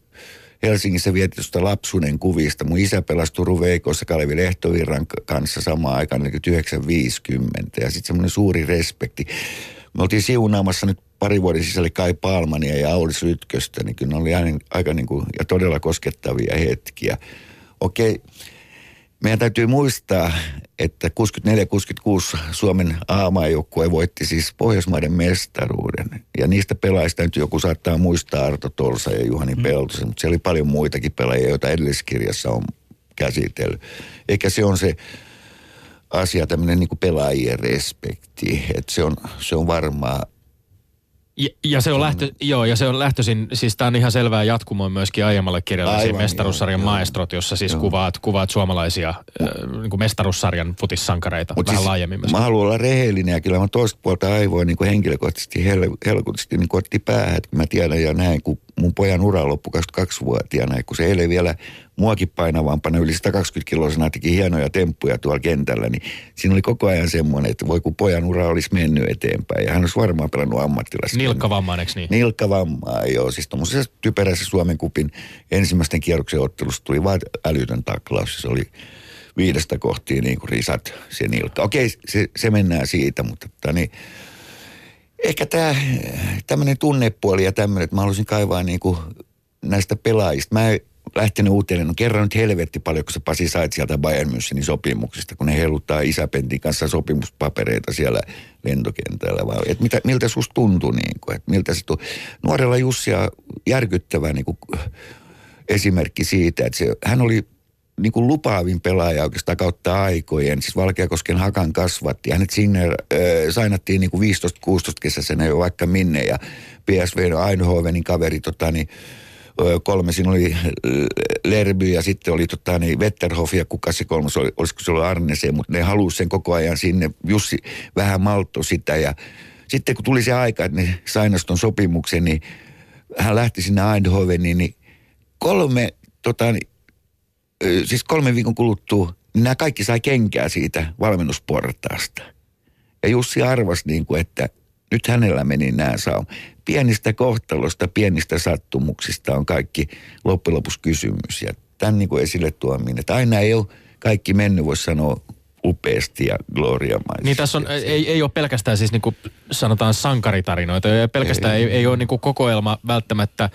Helsingissä vietetystä lapsuuden kuvista. Mun isä pelasi Turun Veikossa Kalevi Lehtovirran kanssa samaan aikaan, niin 950. Ja sitten semmoinen suuri respekti. Me oltiin siunaamassa nyt pari vuoden sisälle Kai Palmania ja Aulis Rytköstä, niin kyllä ne oli aina, aika niin kuin, ja todella koskettavia hetkiä. Okei, meidän täytyy muistaa, että 64-66 Suomen A-maajoukkue voitti siis Pohjoismaiden mestaruuden. Ja niistä pelaajista nyt joku saattaa muistaa Arto Tolsa ja Juhani mm. Peltosen, mutta siellä oli paljon muitakin pelaajia, joita edelliskirjassa on käsitellyt. Eikä se on se asia, tämmöinen niin pelaajien respekti, että se on, se on varmaa
Ja, ja, se on lähtö, joo, ja se on lähtöisin, siis tämä on ihan selvää jatkumoa myöskin aiemmalle kirjalle,
Aivan,
mestaruussarjan
joo,
maestrot, jossa siis
Joo.
kuvaat, kuvaat suomalaisia äh, niin kuin mestaruussarjan futissankareita
Mut
vähän
siis
laajemmin myös.
Mä haluan olla rehellinen ja kyllä mä toista puolta aivoin niin kuin henkilökohtaisesti hel, helkutusti niin otti päähän, että mä tiedän ja näin, kun mun pojan ura loppui 22-vuotiaana, kun se eilen vielä muakin painavampana yli 120 kilosena teki hienoja temppuja tuolla kentällä, niin siinä oli koko ajan semmoinen, että voi kun pojan ura olisi mennyt eteenpäin ja hän olisi varmaan pelannut ammattilaisen.
Nilkkavammainen, eikö niin?
Nilkkavammaa, joo. Siis tuommoisessa typerässä Suomen kupin ensimmäisten kierroksen ottelussa tuli vain älytön taklaus. Se oli viidestä kohtiin niin kuin risat se nilkka. Okei, se, se mennään siitä, mutta tota, niin, ehkä tämä tämmöinen tunnepuoli ja tämmöinen, että mä haluaisin kaivaa niin kuin näistä pelaajista. Mä lähtenyt uuteen, no kerran nyt helvetti paljon, kun se Pasi sait sieltä Bayern Münchenin sopimuksista, kun ne heiluttaa isäpentin kanssa sopimuspapereita siellä lentokentällä. Vai, et mitä, miltä susta tuntui, niin kuin, että miltä se tuntui. Nuorella Jussia järkyttävä niin kuin, esimerkki siitä, että se, hän oli niin kuin lupaavin pelaaja oikeastaan kautta aikojen. Siis Valkeakosken hakan kasvatti. Hänet sinne äh, sainattiin niin kuin 15-16 kesäisenä jo vaikka minne. Ja PSV Eindhovenin kaveri tota, niin, kolme, siinä oli Lerby ja sitten oli tota, niin Wetterhoff ja kuka se kolmas oli, olisiko se ollut Arnese, mutta ne halusi sen koko ajan sinne. Jussi vähän maltto sitä ja sitten kun tuli se aika, että ne sainas ton sopimuksen, niin hän lähti sinne Eindhoveniin, niin kolme, tota, niin, siis kolme viikon kuluttua, niin nämä kaikki sai kenkää siitä valmennusportaasta. Ja Jussi arvasi niin kuin, että nyt hänellä meni nämä saa. Pienistä kohtalosta, pienistä sattumuksista on kaikki loppujen lopuksi kysymys. Ja tämän niin kuin esille tuominen, että aina ei ole kaikki mennyt, voisi sanoa upeasti ja gloriamaisesti.
Niin tässä on, ei, ei ole pelkästään siis niin kuin sanotaan sankaritarinoita, ja pelkästään ei, ei, ei ole niin kuin kokoelma välttämättä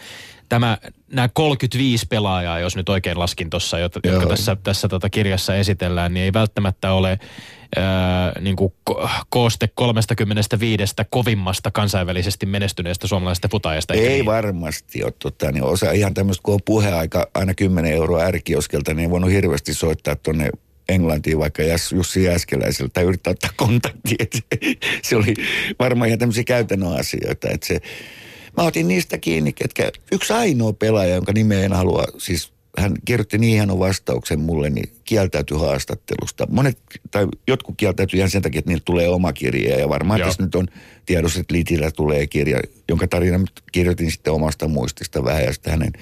tämä, nämä 35 pelaajaa, jos nyt oikein laskin tuossa, jotka Joo. tässä, tässä tota kirjassa esitellään, niin ei välttämättä ole niin kuin ko- kooste 35 kovimmasta kansainvälisesti menestyneestä suomalaisesta futaajasta.
Ei niin? varmasti ole. Tota, niin osa ihan tämmöistä, kun on puheaika aina 10 euroa ärkioskelta, niin ei voinut hirveästi soittaa tuonne Englantiin vaikka Jussi Jääskeläiseltä tai yrittää ottaa kontaktia. Se oli varmaan ihan tämmöisiä käytännön asioita, että se, mä otin niistä kiinni, että yksi ainoa pelaaja, jonka nimeä en halua, siis hän kirjoitti niin hienon vastauksen mulle, niin kieltäytyi haastattelusta. Monet, tai jotkut kieltäytyi ihan sen takia, että niillä tulee oma kirja. Ja varmaan Joo. tässä nyt on tiedossa, että Litillä tulee kirja, jonka tarina kirjoitin sitten omasta muistista vähän. Ja sitten hänen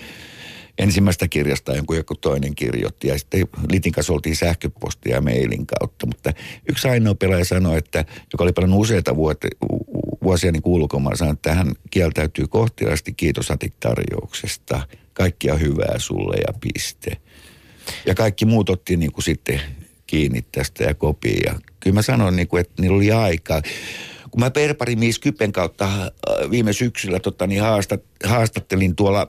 ensimmäistä kirjasta jonkun joku toinen kirjoitti. Ja sitten Litin kanssa oltiin sähköpostia ja mailin kautta. Mutta yksi ainoa pelaaja sanoi, että, joka oli pelannut useita vuote, vuosia niin ulkomaan, sanoi, että hän kieltäytyy kohtilasti kiitos Atik-tarjouksesta. Kaikkia hyvää sulle ja piste. Ja kaikki muut otti niin kuin sitten kiinni tästä ja kopiin. Ja kyllä mä sanoin, niin kuin, että niillä oli aikaa kun mä Perpari Miis Kypen kautta äh, viime syksyllä tota, niin haastat, haastattelin tuolla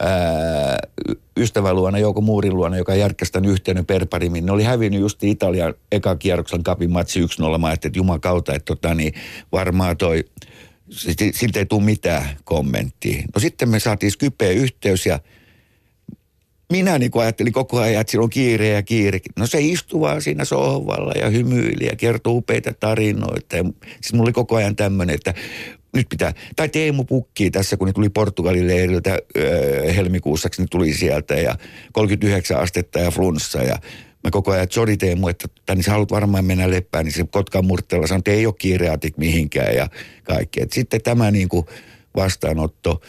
ää, ystävän luona, Jouko Muurin luona, joka järkkäsi tämän yhteyden perparimin. Ne oli hävinnyt just Italian eka kierroksen kapin matsi 1-0. Mä ajattelin, että jumakauta, että tota, niin varmaan toi, siltä ei tule mitään kommenttia. No sitten me saatiin Skypeen yhteys ja minä niin kuin ajattelin koko ajan, että sillä on kiire ja kiire. No se istuu vaan siinä sohvalla ja hymyili ja kertoo upeita tarinoita. Ja siis mulla oli koko ajan tämmöinen, että nyt pitää, tai Teemu Pukki tässä, kun ne tuli Portugalin leiriltä öö, helmikuussa, niin tuli sieltä ja 39 astetta ja flunssa ja mä koko ajan, sorry Teemu, että tänne sä haluat varmaan mennä leppään, niin se Kotkan murteella sanoi, että ei ole kiireatik mihinkään ja kaikki. Et sitten tämä niin kuin vastaanotto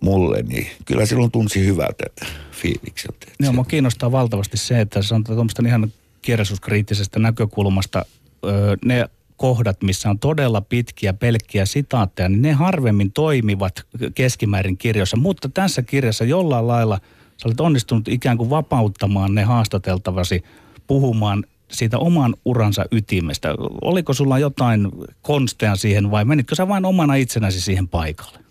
mulle, niin kyllä silloin tunsi hyvältä että fiilikseltä.
Joo, mua kiinnostaa valtavasti se, että se on tuommoista ihan kirjallisuuskriittisestä näkökulmasta. Öö, ne kohdat, missä on todella pitkiä pelkkiä sitaatteja, niin ne harvemmin toimivat keskimäärin kirjoissa. Mutta tässä kirjassa jollain lailla sä olet onnistunut ikään kuin vapauttamaan ne haastateltavasi puhumaan siitä oman uransa ytimestä. Oliko sulla jotain konsteja siihen vai menitkö sä vain omana itsenäsi siihen paikalle?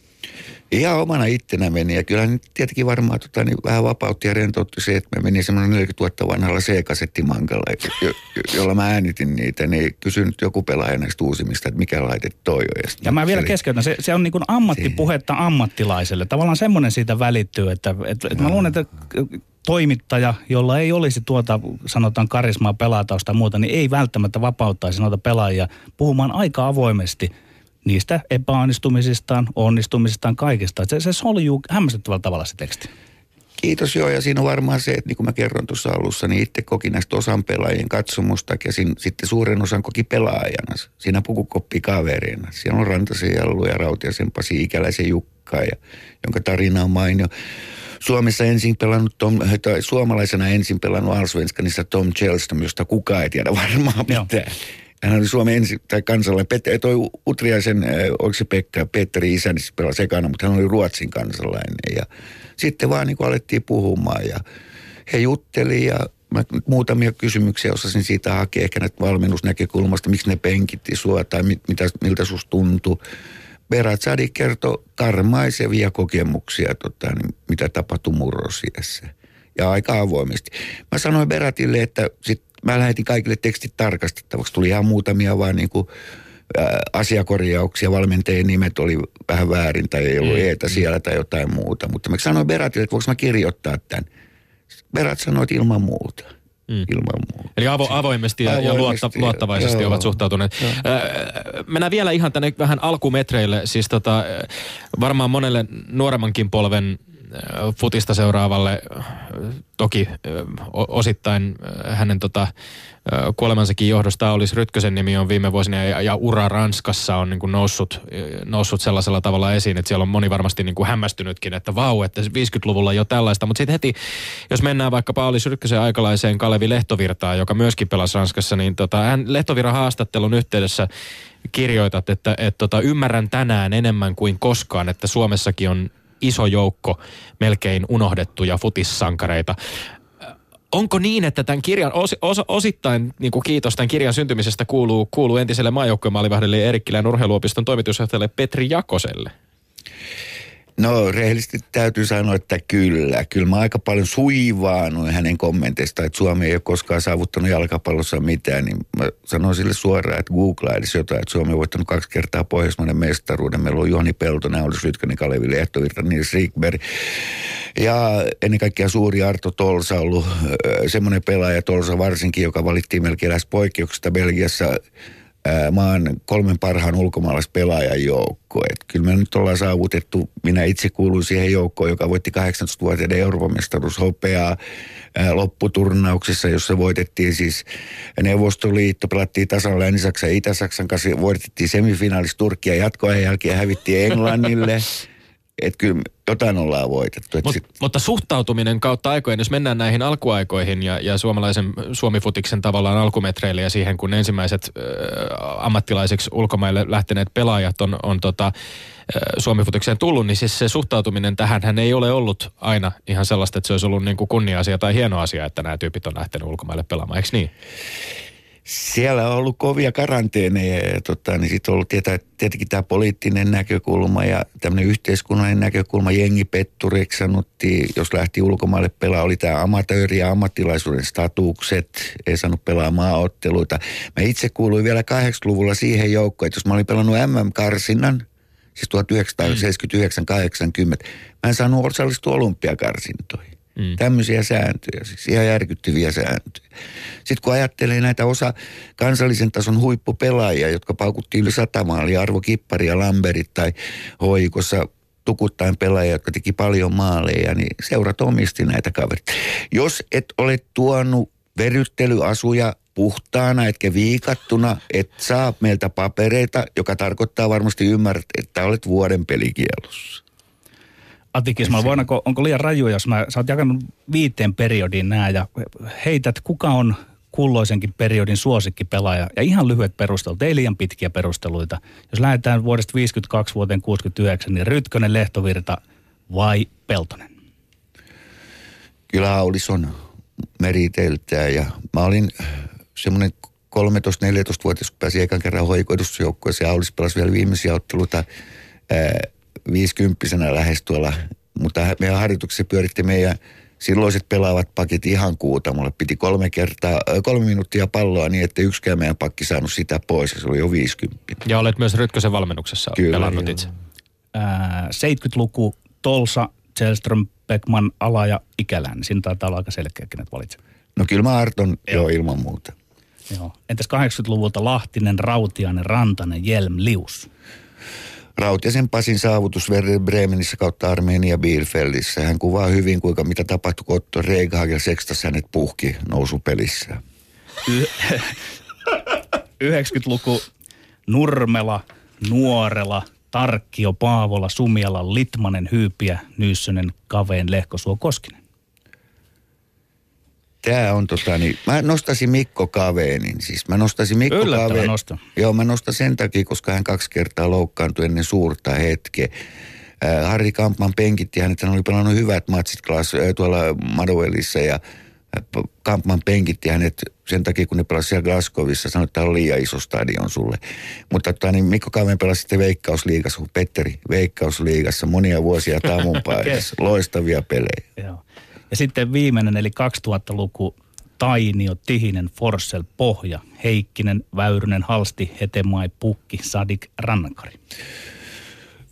Ihan omana ittenä meni. Ja kyllä nyt tietenkin varmaan tota, niin vähän vapautti ja rentoutti se, että me meni semmoinen 40 vuotta vanhalla C-kasettimankalla, jo, jo, jolla mä äänitin niitä. Niin kysyin nyt joku pelaaja näistä uusimista, että mikä laite toi on.
Ja, ja mä vielä keskeytän. Se, se on niin kuin ammattipuhetta ammattilaiselle. Tavallaan semmoinen siitä välittyy, että, että, että mä luulen, että toimittaja, jolla ei olisi tuota, sanotaan karismaa pelaatausta muuta, niin ei välttämättä vapauttaisi noita pelaajia puhumaan aika avoimesti – niistä epäonnistumisistaan, onnistumisistaan, kaikesta. Se, se soljuu hämmästyttävällä tavalla se teksti.
Kiitos joo, ja siinä on varmaan se, että niin kuin mä kerron tuossa alussa, niin itse koki näistä osan pelaajien katsomusta, ja siinä, sitten suuren osan koki pelaajana. Siinä pukukoppi kaverina. Siellä on Rantasen Jallu ja Rautiasen Pasi Ikäläisen Jukka, ja, jonka tarina on mainio. Suomessa ensin pelannut Tom, tai suomalaisena ensin pelannut Allsvenskanissa Tom Chelstrom, josta kukaan ei tiedä varmaan mitään. Hän oli Suomen ensi, tai kansalainen. Pet, toi Utriaisen, oliko se Pekka, Petteri isä, niin pelasi sekana, mutta hän oli Ruotsin kansalainen. Ja sitten vaan niin alettiin puhumaan ja he jutteli ja mä muutamia kysymyksiä osasin siitä hakea, ehkä näitä valmennusnäkökulmasta, miksi ne penkitti sua tai mit, mitä, miltä susta tuntui. Berat Sadi kertoi karmaisevia kokemuksia, tota, niin mitä tapahtui murrosiassa. Ja aika avoimesti. Mä sanoin Beratille, että sit mä lähetin kaikille tekstit tarkastettavaksi. Tuli ihan muutamia vaan niin kuin, ää, asiakorjauksia, valmentajien nimet oli vähän väärin tai ei ollut mm. eetä siellä tai jotain muuta. Mutta mä sanoin Beratille, että voiko mä kirjoittaa tämän. Berat sanoit ilman muuta.
Mm.
Ilman muuta.
Eli avo, avoimesti ja, ja
Avoimesti,
luotta, luottavaisesti
joo.
ovat suhtautuneet.
Joo.
Öö, mennään vielä ihan tänne vähän alkumetreille. Siis tota, varmaan monelle nuoremmankin polven futista seuraavalle, toki osittain hänen tota, kuolemansakin johdosta olisi Rytkösen nimi on viime vuosina ja, ja ura Ranskassa on niin kuin noussut, noussut sellaisella tavalla esiin, että siellä on moni varmasti niin kuin hämmästynytkin, että vau, että 50-luvulla jo tällaista. Mutta sitten heti, jos mennään vaikkapa Pauli Rytkösen aikalaiseen Kalevi Lehtovirtaan, joka myöskin pelasi Ranskassa, niin tota, hän Lehtoviran haastattelun yhteydessä kirjoitat, että et tota, ymmärrän tänään enemmän kuin koskaan, että Suomessakin on iso joukko melkein unohdettuja futissankareita. Onko niin, että tämän kirjan os, os, osittain niin kuin kiitos tämän kirjan syntymisestä kuuluu, kuuluu entiselle maajoukkueen maalivahdelle Erikkilän urheiluopiston toimitusjohtajalle Petri Jakoselle?
No rehellisesti täytyy sanoa, että kyllä. Kyllä mä aika paljon suivaanoin hänen kommenteistaan, että Suomi ei ole koskaan saavuttanut jalkapallossa mitään. Niin mä sanoin sille suoraan, että googlaa edes jotain, että Suomi on voittanut kaksi kertaa pohjoismainen mestaruuden. Meillä on Joni Peltonen, Aulis Rytkönen, Kalevi Lehtovirta, Nils Rikberg. Ja ennen kaikkea suuri Arto Tolsa ollut semmoinen pelaaja, Tolsa varsinkin, joka valittiin melkein lähes poikkeuksesta Belgiassa maan kolmen parhaan ulkomaalaispelaajan joukko. Et kyllä me nyt ollaan saavutettu, minä itse kuuluin siihen joukkoon, joka voitti 18-vuotiaiden Euroopan hopeaa ää, lopputurnauksessa, jossa voitettiin siis Neuvostoliitto, pelattiin tasalla Länsi-Saksan ja Itä-Saksan kanssa, voitettiin semifinaalissa Turkkia jatkoajan jälkeen hävittiin Englannille. Että kyllä jotain ollaan voitettu. Et
Mut,
sit,
mutta suhtautuminen kautta aikojen, jos mennään näihin alkuaikoihin ja, ja suomalaisen Suomifutiksen tavallaan alkumetreille ja siihen, kun ensimmäiset äh, ammattilaiseksi ulkomaille lähteneet pelaajat on, on tota, äh, Suomifutikseen tullut, niin siis se suhtautuminen tähän hän ei ole ollut aina ihan sellaista, että se olisi ollut niin kuin kunnia-asia tai hieno asia, että nämä tyypit on lähtenyt ulkomaille pelaamaan, eikö niin?
Siellä on ollut kovia karanteeneja ja tota, niin sitten on ollut tietä, tietenkin tämä poliittinen näkökulma ja tämmöinen yhteiskunnallinen näkökulma. Jengi pettureiksi sanottiin, jos lähti ulkomaille pelaa, oli tämä amatööri ja ammattilaisuuden statukset, ei saanut pelaa maaotteluita. Mä itse kuuluin vielä 80-luvulla siihen joukkoon, että jos mä olin pelannut MM-karsinnan, siis 1979-80, mä en saanut osallistua olympiakarsintoihin. Mm. Tämmöisiä sääntöjä, siis ihan järkyttäviä sääntöjä. Sitten kun ajattelee näitä osa kansallisen tason huippupelaajia, jotka paukuttiin yli sata maalia, Arvo Kippari ja Lamberit tai hoikossa tukuttain pelaajia, jotka teki paljon maaleja, niin seurat omisti näitä kavereita. Jos et ole tuonut veryttelyasuja puhtaana etkä viikattuna, et saa meiltä papereita, joka tarkoittaa varmasti ymmärrät, että olet vuoden pelikielossa.
Atikismalla, voidaanko, onko liian raju, jos mä, sä oot jakanut viiteen periodiin nämä ja heität, kuka on kulloisenkin periodin suosikkipelaaja. Ja ihan lyhyet perustelut, ei liian pitkiä perusteluita. Jos lähdetään vuodesta 52 vuoteen 69, niin Rytkönen, Lehtovirta vai Peltonen?
Kyllä Aulis on meriteiltään ja mä olin semmoinen 13-14-vuotias, kun pääsin ekan kerran hoikoedustusjoukkueeseen ja Aulis pelasi vielä viimeisiä otteluita ää, 50 lähes tuolla, mutta meidän harjoituksessa pyöritti meidän silloiset pelaavat pakit ihan kuuta. Mulle piti kolme kertaa, kolme minuuttia palloa niin, että yksikään meidän pakki saanut sitä pois ja se oli jo 50.
Ja olet myös Rytkösen valmennuksessa
Kyllä,
pelannut
joo.
itse.
Ää, 70-luku, Tolsa, Selström, Beckman, Ala ja Ikälän. Siinä taitaa olla aika selkeäkin, että valitset.
No kyllä mä Arton joo ilman muuta.
Joo. Entäs 80-luvulta Lahtinen, Rautiainen, Rantanen, Jelm, Lius?
Rautiasen Pasin saavutus Werder Bremenissä kautta Armenia Bielefeldissä. Hän kuvaa hyvin, kuinka mitä tapahtui, kun Otto Reghagel sekstas hänet puhki nousupelissä.
Y- 90-luku Nurmela, Nuorela, Tarkkio, Paavola, Sumiala, Litmanen, Hyypiä, Nyyssönen, Kaveen, Lehkosuo, Koskinen.
Tämä on tota niin, mä nostaisin Mikko Kaveenin. Siis mä nostaisin Mikko
Yllättävä
Kaveen-
nosto.
Joo, mä nostan sen takia, koska hän kaksi kertaa loukkaantui ennen suurta hetkeä. Äh, Harri Kampman penkitti hänet, hän oli pelannut hyvät matsit Glas, äh, tuolla Madowellissa ja äh, Kampman penkitti hänet sen takia, kun ne pelasivat siellä Glasgowissa, sanoi, että tämä on liian iso stadion sulle. Mutta tota, niin Mikko Kaveen pelasi sitten Veikkausliigassa, kun Petteri Veikkausliigassa monia vuosia Tamun paidassa. Loistavia pelejä.
Joo. Ja sitten viimeinen, eli 2000-luku, Tainio, Tihinen, Forssell, Pohja, Heikkinen, Väyrynen, Halsti, Hetemai, Pukki, Sadik, Rannankari.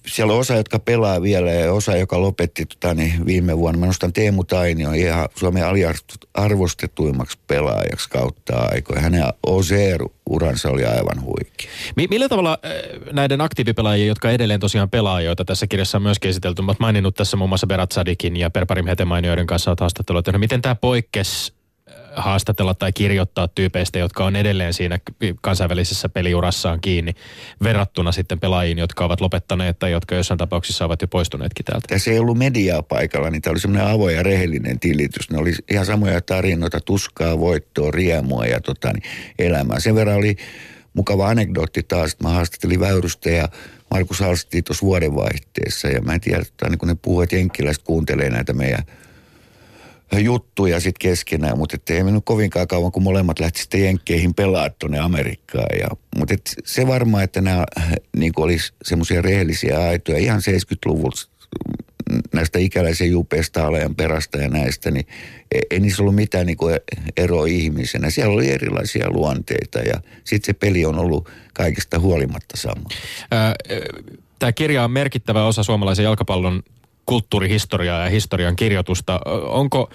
Siellä on osa, jotka pelaa vielä ja osa, joka lopetti tota, niin viime vuonna. Mä nostan Teemu Tainio ihan Suomen aliarvostetuimmaksi pelaajaksi kautta aikoja. Hänen Ozeer-uransa oli aivan huikea.
Mi- millä tavalla äh, näiden aktiivipelaajien, jotka edelleen tosiaan pelaa, joita tässä kirjassa on myöskin esitelty, mutta maininnut tässä muun muassa Berat Sadikin ja Perparim Hetemainioiden kanssa olet. Miten tämä poikkes haastatella tai kirjoittaa tyypeistä, jotka on edelleen siinä kansainvälisessä peliurassaan kiinni, verrattuna sitten pelaajiin, jotka ovat lopettaneet tai jotka jossain tapauksissa ovat jo poistuneetkin täältä.
Tässä ei ollut mediaa paikalla, niin tämä oli semmoinen avoin ja rehellinen tilitys. Ne oli ihan samoja tarinoita, tuskaa, voittoa, riemua ja tota, niin elämää. Sen verran oli mukava anekdootti taas, että mä haastattelin Väyrystä ja Markus Halsti tuossa vuodenvaihteessa. Ja mä en tiedä, että niin kun ne puhuu, että jenkkiläiset kuuntelee näitä meidän – juttuja sitten keskenään, mutta ei mennyt kovinkaan kauan, kun molemmat lähti sitten Jenkkeihin pelaa tuonne Amerikkaan. Ja, mutta et se varmaan, että nämä niin olisi semmoisia rehellisiä aitoja ihan 70-luvulta näistä ikäläisen jupeista alajan perästä ja näistä, niin ei, ei niissä ollut mitään niin kuin eroa ihmisenä. Siellä oli erilaisia luonteita ja sitten se peli on ollut kaikista huolimatta sama.
Tämä kirja on merkittävä osa suomalaisen jalkapallon kulttuurihistoriaa ja historian kirjoitusta. Onko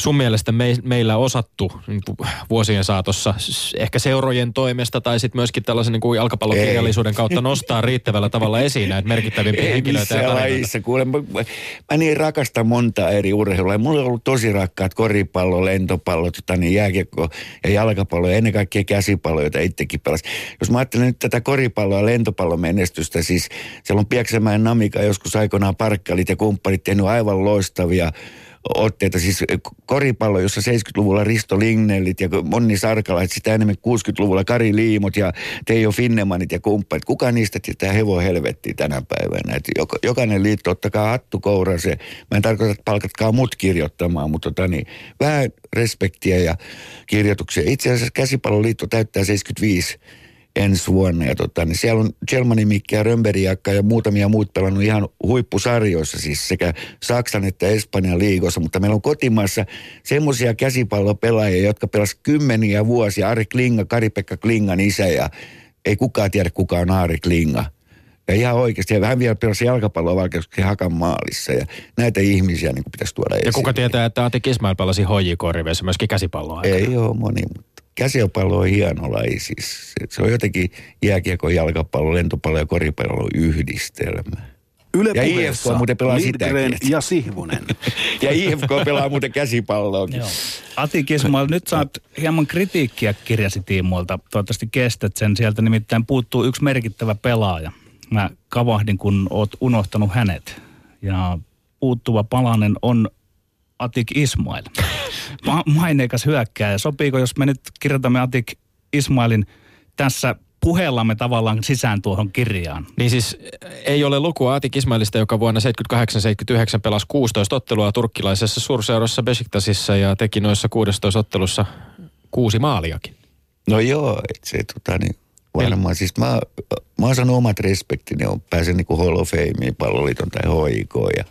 sun mielestä me, meillä osattu niin vuosien saatossa ehkä seurojen toimesta tai sitten myöskin tällaisen niin kuin jalkapallokirjallisuuden kautta nostaa riittävällä tavalla esiin näitä merkittävimpiä Ei henkilöitä ja
lajissa, kuule, mä, mä, niin rakastan monta eri urheilua. Mulla on ollut tosi rakkaat koripallo, lentopallo, tota, niin jääkiekko ja jalkapallo ja ennen kaikkea käsipallo, joita itsekin pelasin. Jos mä ajattelen nyt tätä koripalloa ja lentopallon menestystä, siis siellä on Pieksämäen Namika joskus aikoinaan parkkalit ja kumppanit tehnyt aivan loistavia otteita. Siis koripallo, jossa 70-luvulla Risto Lignellit ja Monni Sarkalaiset, sitä enemmän 60-luvulla Kari Liimot ja Teijo Finnemanit ja kumppanit. Kuka niistä tietää hevo helvettiin tänä päivänä? Et jokainen liitto, ottakaa hattu se. Mä en tarkoita, että palkatkaa mut kirjoittamaan, mutta tota niin, vähän respektiä ja kirjoituksia. Itse asiassa Käsipalloliitto täyttää 75 ensi vuonna. Ja tota, niin siellä on Gelmanin Mikki ja Römberiakka ja muutamia muut pelannut ihan huippusarjoissa, siis sekä Saksan että Espanjan liigossa. Mutta meillä on kotimaassa semmoisia käsipallopelaajia, jotka pelasivat kymmeniä vuosia. Ari Klinga, Kari-Pekka Klingan isä ja ei kukaan tiedä kuka on Ari Klinga. Ja ihan oikeasti. Vähän vielä pelasi jalkapalloa vaikka Hakan maalissa. Ja näitä ihmisiä niin pitäisi tuoda esiin.
Ja kuka tietää, että Ati Kismail pelasi HJK-riveissä myöskin käsipalloa
Ei ole moni, mutta käsiopallo on hieno laji siis. Se on jotenkin jääkiekko, jalkapallo, lentopallo ja koripallo yhdistelmä.
Yle ja IFK muuten pelaa Lindgren sitäkin. ja Sihvonen.
ja IFK pelaa muuten käsipalloakin.
Ati Kismal, nyt saat hieman kritiikkiä kirjasi tiimoilta. Toivottavasti kestät sen. Sieltä nimittäin puuttuu yksi merkittävä pelaaja. Mä kavahdin, kun oot unohtanut hänet. Ja puuttuva palanen on Atik Ismail. Ma- maineikas hyökkääjä. Sopiiko, jos me nyt kirjoitamme Atik Ismailin tässä puheellamme tavallaan sisään tuohon kirjaan.
Niin siis ei ole lukua Atik Ismailista, joka vuonna 78-79 pelasi 16 ottelua turkkilaisessa suurseurassa Besiktasissa ja teki noissa 16 ottelussa kuusi maaliakin.
No joo, se tota niin, varmaan. Siis mä, mä oon saanut omat respektini, on pääsen niin kuin Hall of Fameen, palloliiton tai HIK ja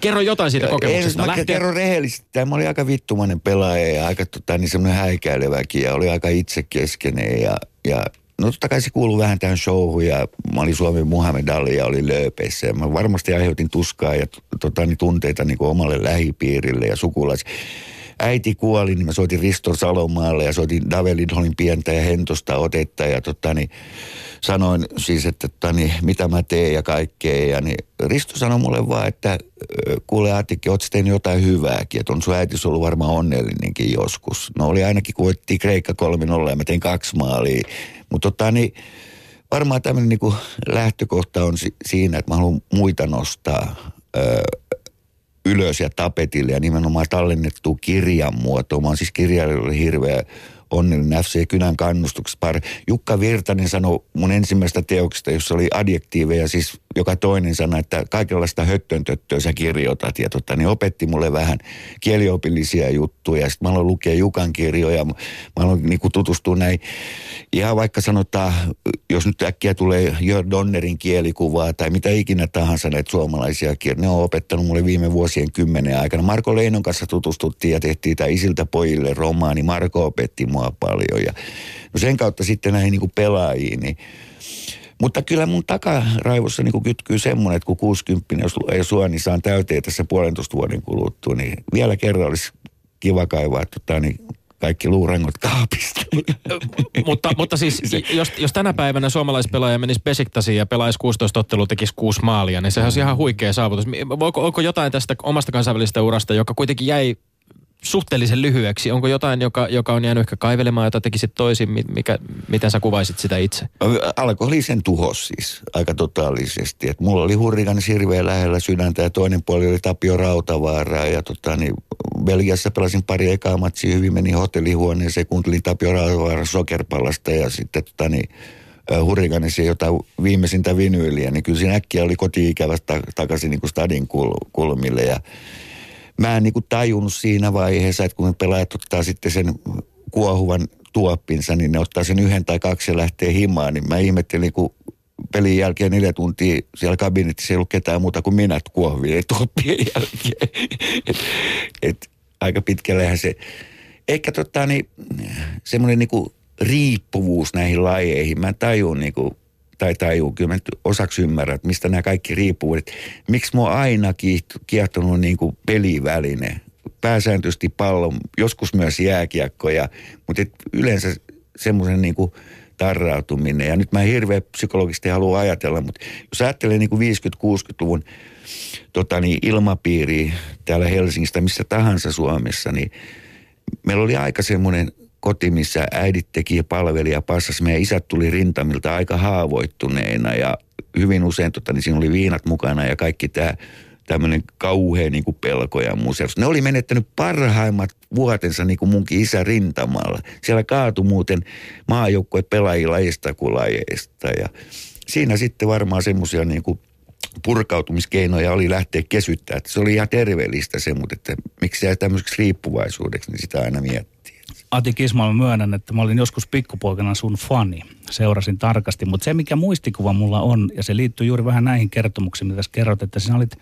Kerro jotain siitä kokemuksesta.
Ei, mä kerron rehellisesti. Tämä oli aika vittumainen pelaaja ja aika tota, niin semmoinen häikäileväkin ja oli aika itsekeskeinen ja, ja No totta kai se kuuluu vähän tähän showhun ja mä olin Suomen Muhammed Ali ja oli lööpeissä. Ja mä varmasti aiheutin tuskaa ja tota, niin tunteita niin kuin omalle lähipiirille ja sukulais. Äiti kuoli, niin mä soitin Risto Salomaalle ja soitin Dave Lidholin pientä ja hentosta otetta ja tota, niin, sanoin siis, että, että niin, mitä mä teen ja kaikkea. Ja niin Risto sanoi mulle vaan, että kuule Aatikki, oot tehnyt jotain hyvääkin, että on sun äiti ollut varmaan onnellinenkin joskus. No oli ainakin, kun voittiin Kreikka 3-0 ja mä tein kaksi maalia. Mutta tota, niin, varmaan tämmöinen niin lähtökohta on si- siinä, että mä haluan muita nostaa ö, ylös ja tapetille ja nimenomaan tallennettu kirjan muotoon. Mä oon siis kirjailijoille hirveä onnellinen FC Kynän kannustuksessa. Jukka Virtanen sanoi mun ensimmäistä teoksesta, jossa oli adjektiiveja, siis joka toinen sana, että kaikenlaista höttöntöttöä sä kirjoitat. Ja tota, niin opetti mulle vähän kieliopillisia juttuja. Sitten mä aloin lukea Jukan kirjoja. Mä aloin niin tutustua näin. Ihan vaikka sanotaan, jos nyt äkkiä tulee Jör Donnerin kielikuvaa tai mitä ikinä tahansa näitä suomalaisia kirjoja. Ne on opettanut mulle viime vuosien kymmenen aikana. Marko Leinon kanssa tutustuttiin ja tehtiin tämä Isiltä pojille romaani. Marko opetti mua paljon. Ja, no sen kautta sitten näihin niin pelaajiin, niin Mutta kyllä mun takaraivossa niin kytkyy semmoinen, että kun 60 jos ei sua, niin saan täyteen tässä puolentoista vuoden kuluttua, niin vielä kerran olisi kiva kaivaa tota, niin kaikki luurangot kaapista.
mutta, mutta siis, jos, jos tänä päivänä suomalaispelaaja menisi Besiktasiin ja pelaisi 16 ottelua, tekisi kuusi maalia, niin sehän olisi ihan huikea saavutus. Onko, onko jotain tästä omasta kansainvälisestä urasta, joka kuitenkin jäi suhteellisen lyhyeksi. Onko jotain, joka, joka on jäänyt ehkä kaivelemaan, jota tekisit toisin? Mikä, miten sä kuvaisit sitä itse?
Alkoholisen tuhos siis aika totaalisesti. Et mulla oli hurrikan sirveä lähellä sydäntä ja toinen puoli oli Tapio Rautavaaraa. Ja tota, niin Belgiassa pelasin pari ekaa matsia, hyvin meni hotellihuoneeseen, kuuntelin Tapio Rautavaaraa Sokerpallasta ja sitten tota, niin, hurrikanissa jotain viimeisintä vinyyliä, niin kyllä siinä äkkiä oli koti-ikävästä takaisin niin kuin stadin kulmille ja mä en niin kuin tajunnut siinä vaiheessa, että kun pelaajat ottaa sitten sen kuohuvan tuoppinsa, niin ne ottaa sen yhden tai kaksi ja lähtee himaan, niin mä ihmettelin, kun pelin jälkeen neljä tuntia siellä kabinetissa ei ollut ketään muuta kuin minä kuohvien tuoppien jälkeen. et, et, aika pitkällehän se, ehkä tota niin, semmoinen niin riippuvuus näihin lajeihin, mä tajun niin kuin tai tajuu, kyllä mä osaksi ymmärrän, että mistä nämä kaikki riippuvuudet. Miksi mua aina kiehtonut niin kuin peliväline, pääsääntöisesti pallon, joskus myös jääkiekkoja, mutta et yleensä semmoisen niin kuin tarrautuminen. Ja nyt mä hirveän psykologisesti haluan ajatella, mutta jos ajattelee niin kuin 50-60-luvun tota niin, ilmapiiriä täällä Helsingistä, missä tahansa Suomessa, niin meillä oli aika semmoinen koti, missä äidit teki ja palveli ja passasi. Meidän isät tuli rintamilta aika haavoittuneina ja hyvin usein tota, niin siinä oli viinat mukana ja kaikki tämä tämmöinen kauhea niin kuin pelko ja museus. Ne oli menettänyt parhaimmat vuotensa niin kuin munkin isä rintamalla. Siellä kaatu muuten maajoukkue pelaajia lajista kuin lajeista ja siinä sitten varmaan semmoisia niin kuin purkautumiskeinoja oli lähteä kesyttää. Että se oli ihan terveellistä se, mutta että miksi se tämmöiseksi riippuvaisuudeksi, niin sitä aina miettii.
Ati Kisma, mä myönnän, että mä olin joskus pikkupoikana sun fani. Seurasin tarkasti, mutta se mikä muistikuva mulla on, ja se liittyy juuri vähän näihin kertomuksiin, mitä tässä kerrot, että sinä olit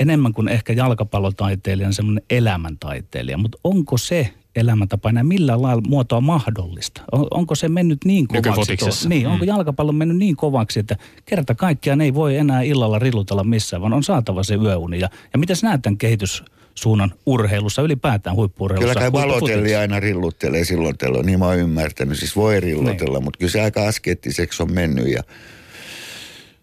enemmän kuin ehkä jalkapallotaiteilija, niin semmoinen elämäntaiteilija. Mutta onko se elämäntapa enää millään lailla muotoa mahdollista? On, onko se mennyt niin kovaksi? Tuo, niin, onko mm. jalkapallo mennyt niin kovaksi, että kerta kaikkiaan ei voi enää illalla rillutella missään, vaan on saatava se yöuni. Ja, ja miten näet tämän kehitys suunnan urheilussa, ylipäätään huippuurheilussa.
Kyllä kai valotelli aina rilluttelee silloin tällöin, niin mä oon ymmärtänyt. Siis voi rillotella, niin. mutta kyllä se aika askeettiseksi on mennyt ja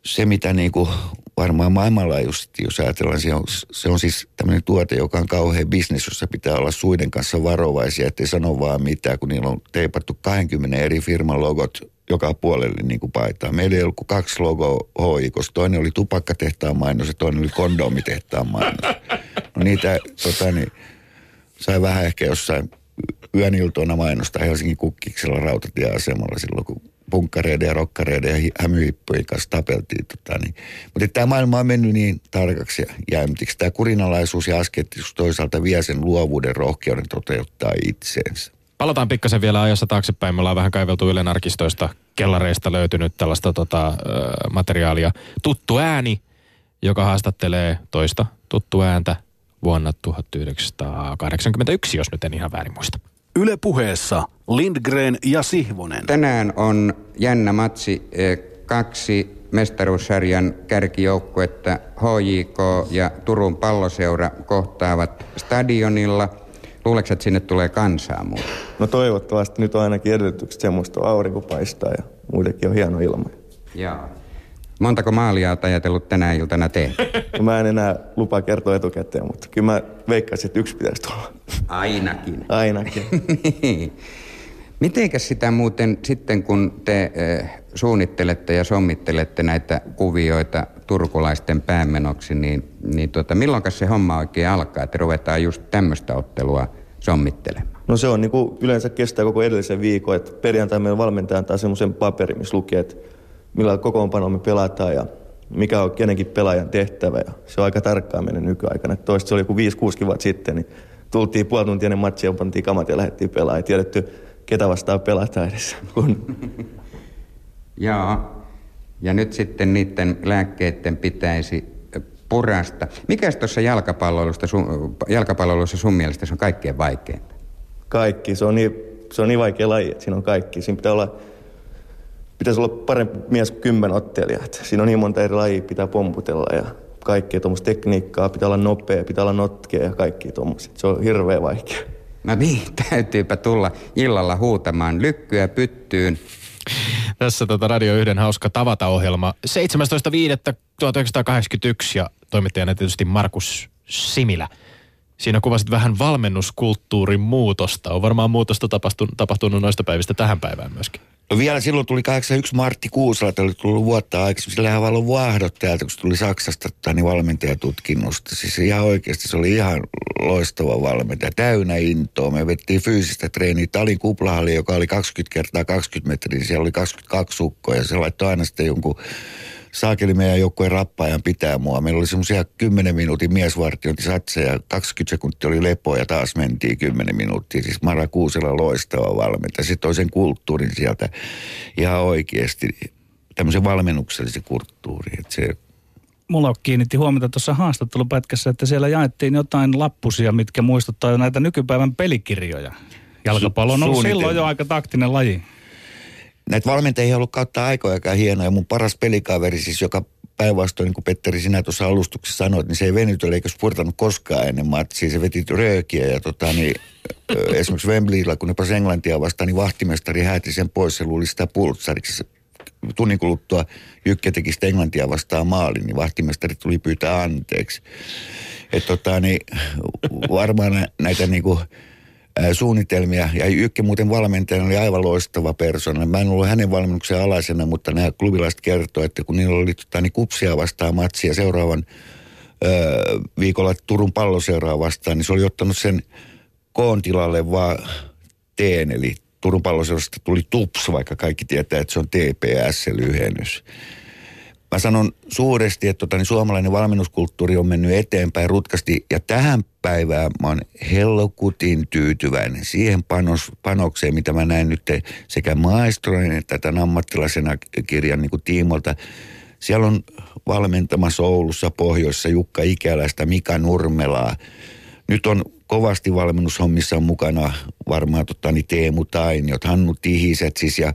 se mitä niin kuin varmaan maailmanlaajuisesti, jos ajatellaan, se on, se on siis tämmöinen tuote, joka on kauhean bisnes, jossa pitää olla suiden kanssa varovaisia, ettei sano vaan mitään, kun niillä on teipattu 20 eri firman logot joka puolelle niin kuin paitaa. Meillä ei ollut kuin kaksi logoa HIKossa. Toinen oli tupakkatehtaan mainos ja toinen oli kondomitehtaan mainos. No niitä tota, niin, sai vähän ehkä jossain yön iltoina mainostaa Helsingin kukkiksella rautatieasemalla silloin, kun punkkareiden ja rokkareiden ja hämyhippujen kanssa tapeltiin. Tota, niin. Mutta tämä maailma on mennyt niin tarkaksi ja jäymtiksi. Tämä kurinalaisuus ja askettisuus toisaalta vie sen luovuuden rohkeuden toteuttaa itseensä.
Palataan pikkasen vielä ajassa taaksepäin. Me ollaan vähän kaiveltu Ylen arkistoista, kellareista löytynyt tällaista tota, materiaalia. Tuttu ääni, joka haastattelee toista tuttu ääntä vuonna 1981, jos nyt en ihan väärin muista.
Yle puheessa Lindgren ja Sihvonen.
Tänään on jännä matsi. Kaksi mestaruussarjan kärkijoukkuetta HJK ja Turun palloseura kohtaavat stadionilla – Luuleeko, että sinne tulee kansaa muuta?
No toivottavasti nyt on ainakin edellytykset semmoista aurinko paistaa ja muutenkin on hieno ilma.
Joo. Montako maalia olet ajatellut tänä iltana tehdä?
No mä en enää lupaa kertoa etukäteen, mutta kyllä mä veikkaisin, että yksi pitäisi tulla.
Ainakin.
Ainakin.
niin. Mitenkäs sitä muuten sitten, kun te äh, suunnittelette ja sommittelette näitä kuvioita turkulaisten päämenoksi, niin, niin tota, milloin se homma oikein alkaa, että ruvetaan just tämmöistä ottelua sommittelemaan?
No se on niin kuin yleensä kestää koko edellisen viikon, että perjantai meidän valmentaja antaa semmoisen paperin, missä lukee, että millä kokoonpano me pelataan ja mikä on kenenkin pelaajan tehtävä. Ja se on aika tarkkaan mennyt nykyaikana. Toista se oli joku 5-6 vuotta sitten, niin tultiin puoli tuntia ennen matsia, pantiin kamat ja lähdettiin pelaamaan. Ei tiedetty, ketä vastaan pelataan edes. Kun...
Joo. Ja nyt sitten niiden lääkkeiden pitäisi purasta. Mikäs tuossa jalkapalloilussa, jalkapalloilussa sun mielestä se on kaikkein vaikeinta?
Kaikki. Se on niin, se on niin vaikea laji, että siinä on kaikki. Siinä pitää olla pitäisi olla parempi mies kuin kymmenottelija. Siinä on niin monta eri lajia, pitää pomputella ja kaikkea tuommoista tekniikkaa, pitää olla nopea, pitää olla notkea ja kaikki tuommoiset. Se on hirveän vaikea.
No niin, täytyypä tulla illalla huutamaan lykkyä pyttyyn.
Tässä tota Radio 1 hauska tavata-ohjelma. 17.5.1981 ja toimittajana tietysti Markus Similä. Siinä kuvasit vähän valmennuskulttuurin muutosta. On varmaan muutosta tapahtunut, tapahtunut noista päivistä tähän päivään myöskin.
No vielä silloin tuli 81 Martti Kuusala, oli tullut vuotta aikaisemmin. Sillähän valo vaahdot täältä, kun se tuli Saksasta niin valmentajatutkinnosta. Siis ihan oikeasti se oli ihan loistava valmentaja, täynnä intoa. Me vettiin fyysistä treeniä. Talin kuplahalli, joka oli 20 kertaa 20 metriä, niin siellä oli 22 sukkoja. Se laittoi aina sitten jonkun saakeli meidän joukkueen rappaajan pitää mua. Meillä oli semmoisia 10 minuutin miesvartiointisatseja, 20 sekuntia oli lepoa ja taas mentiin 10 minuuttia. Siis Mara Kuusela loistava valmentaja. Sitten toisen kulttuurin sieltä ihan oikeasti, tämmöisen valmennuksellisen kulttuurin. Että se
mulla kiinnitti huomiota tuossa haastattelupätkässä, että siellä jaettiin jotain lappusia, mitkä muistuttaa näitä nykypäivän pelikirjoja. Jalkapallo on ollut silloin jo aika taktinen laji
näitä valmentajia on ollut kautta aikojakaan hienoja. Mun paras pelikaveri siis, joka päinvastoin, niin kuin Petteri sinä tuossa alustuksessa sanoit, niin se ei venytellä eikä spurtanut koskaan ennen matsia. Se veti röökiä ja tota, niin, esimerkiksi Wembleyllä, kun ne pääsi Englantia vastaan, niin vahtimestari hääti sen pois. Se luuli sitä pultsariksi. Tunnin kuluttua Jykke teki sitä Englantia vastaan maalin, niin vahtimestari tuli pyytää anteeksi. että tota, niin, varmaan näitä niin kuin, suunnitelmia. Ja Jykki muuten valmentajana oli aivan loistava persona. Mä en ollut hänen valmennuksen alaisena, mutta nämä klubilaiset kertoo, että kun niillä oli tota, niin kupsia vastaan matsia seuraavan ö, viikolla Turun palloseuraa vastaan, niin se oli ottanut sen koon tilalle vaan teen, eli Turun palloseurasta tuli TUPS, vaikka kaikki tietää, että se on TPS-lyhennys mä sanon suuresti, että tota, niin suomalainen valmennuskulttuuri on mennyt eteenpäin rutkasti ja tähän päivään mä oon hellokutin tyytyväinen siihen panos, panokseen, mitä mä näin nyt sekä maestroin että tämän ammattilaisena kirjan niin tiimolta. Siellä on valmentamassa Oulussa, Pohjoissa Jukka Ikäläistä, Mika Nurmelaa. Nyt on kovasti valmennushommissa mukana varmaan tota, niin Teemu Tainiot, Hannu Tihiset siis ja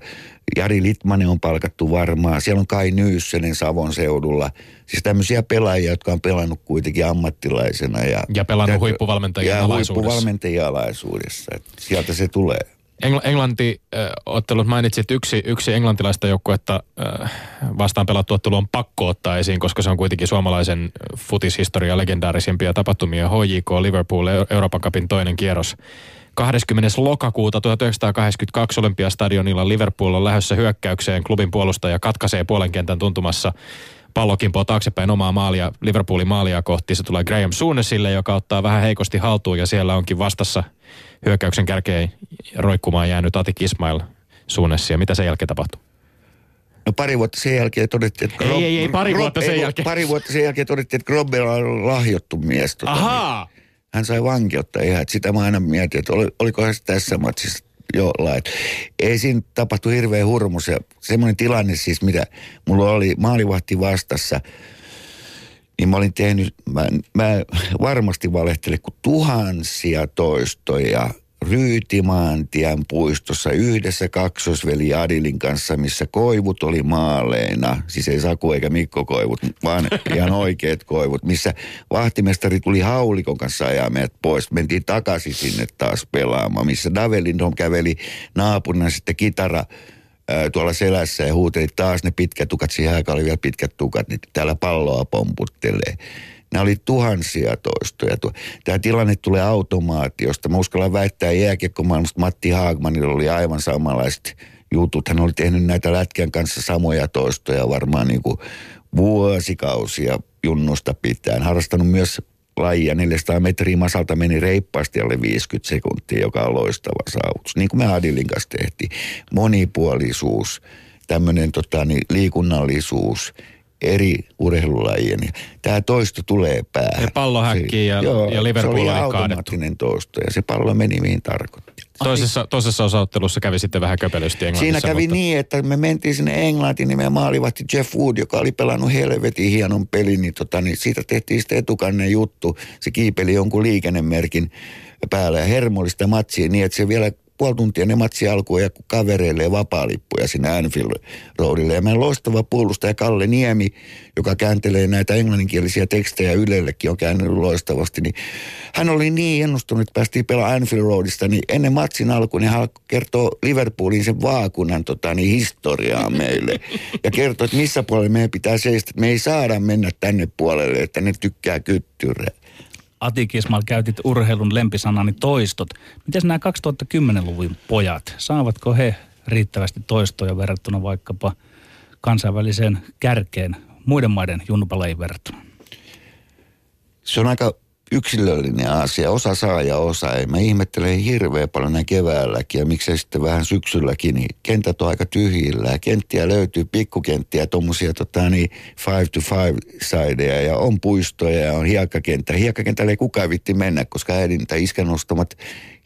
Jari Litmanen on palkattu varmaan. Siellä on Kai Nyyssenen Savon seudulla. Siis tämmöisiä pelaajia, jotka on pelannut kuitenkin ammattilaisena. Ja,
ja pelannut huippuvalmentajien
ja alaisuudessa. huippuvalmentajien alaisuudessa. sieltä se tulee.
Engl- Englanti-ottelut mainitsit, yksi, yksi englantilaista joukkuetta äh, vastaan pelattu ottelu on pakko ottaa esiin, koska se on kuitenkin suomalaisen futishistorian legendaarisimpia tapahtumia. HJK Liverpool Euroopan Cupin toinen kierros 20. lokakuuta 1982 Olympiastadionilla Liverpool on lähdössä hyökkäykseen. Klubin puolustaja katkaisee puolen kentän tuntumassa pallokimpoo taaksepäin omaa maalia, Liverpoolin maalia kohti. Se tulee Graham Suunesille, joka ottaa vähän heikosti haltuun ja siellä onkin vastassa hyökkäyksen kärkeen roikkumaan jäänyt Atik Ismail Suunessia. Mitä sen jälkeen tapahtuu?
No pari vuotta sen jälkeen todettiin, että...
Grob, ei, ei, ei, pari vuotta sen jälkeen.
Pari vuotta sen jälkeen todettiin, että Grobel on lahjottu mies. Tota,
Ahaa!
Hän sai vankeutta ihan. Sitä mä aina mietin, että oli, oliko se tässä matsissa jollain. Ei siinä tapahtu hirveä hurmus ja semmoinen tilanne siis, mitä mulla oli maalivahti vastassa, niin mä olin tehnyt, mä, mä varmasti valehtelen, kun tuhansia toistoja Ryytimaantien puistossa yhdessä kaksosveli Adilin kanssa, missä koivut oli maaleina. Siis ei Saku eikä Mikko koivut, vaan ihan oikeat koivut, missä vahtimestari tuli haulikon kanssa ajaa meidät pois. Mentiin takaisin sinne taas pelaamaan, missä Davelindom käveli naapurina sitten kitara tuolla selässä ja huuteli taas ne pitkät tukat, siihen aikaan oli vielä pitkät tukat, niin täällä palloa pomputtelee. Nämä oli tuhansia toistoja. Tämä tilanne tulee automaatiosta. Mä uskallan väittää jääkiekkomaailmasta Matti Haagmanilla oli aivan samanlaiset jutut. Hän oli tehnyt näitä lätkän kanssa samoja toistoja varmaan niin kuin vuosikausia junnusta pitäen. Harrastanut myös lajia 400 metriä masalta meni reippaasti alle 50 sekuntia, joka on loistava saavutus. Niin kuin me Adilin kanssa tehtiin. Monipuolisuus, tämmöinen tota, niin, liikunnallisuus – eri urheilulajien. Tämä toisto tulee päähän.
Ja pallo häkkii ja,
joo,
ja Liverpool
se oli automaattinen toisto ja se pallo meni mihin tarkoitti.
Toisessa, toisessa osaottelussa kävi sitten vähän köpelysti Englannissa.
Siinä kävi mutta... niin, että me mentiin sinne Englantiin, niin meidän maalivahti Jeff Wood, joka oli pelannut helvetin hienon pelin, niin, tota, niin siitä tehtiin sitten etukannen juttu. Se kiipeli jonkun liikennemerkin päällä ja hermollista matsia niin, että se vielä puoli tuntia ne matsi alkoi ja kavereille vapaa-lippuja sinne Anfield Roadille. Ja meidän loistava puolustaja Kalle Niemi, joka kääntelee näitä englanninkielisiä tekstejä Ylellekin, on käännellyt loistavasti, niin hän oli niin ennustunut, että päästiin pelaamaan Anfield Roadista, niin ennen matsin alkua niin hän kertoo Liverpoolin sen vaakunan tota, niin historiaa meille. Ja kertoo, että missä puolella meidän pitää seistä, että me ei saada mennä tänne puolelle, että ne tykkää kyttyrää.
Ati Kismal käytit urheilun lempisanani toistot. Miten nämä 2010-luvun pojat, saavatko he riittävästi toistoja verrattuna vaikkapa kansainväliseen kärkeen muiden maiden junnupalajien verrattuna?
Se on aika yksilöllinen asia. Osa saa ja osa ei. Mä ihmettelen hirveän paljon näin keväälläkin ja miksei sitten vähän syksylläkin, niin kentät on aika tyhjillä. Kenttiä löytyy, pikkukenttiä, tuommoisia tota, niin five to five sideja ja on puistoja ja on hiekkakenttä. Hiekkakentällä ei kukaan vitti mennä, koska äidin tai iskän nostamat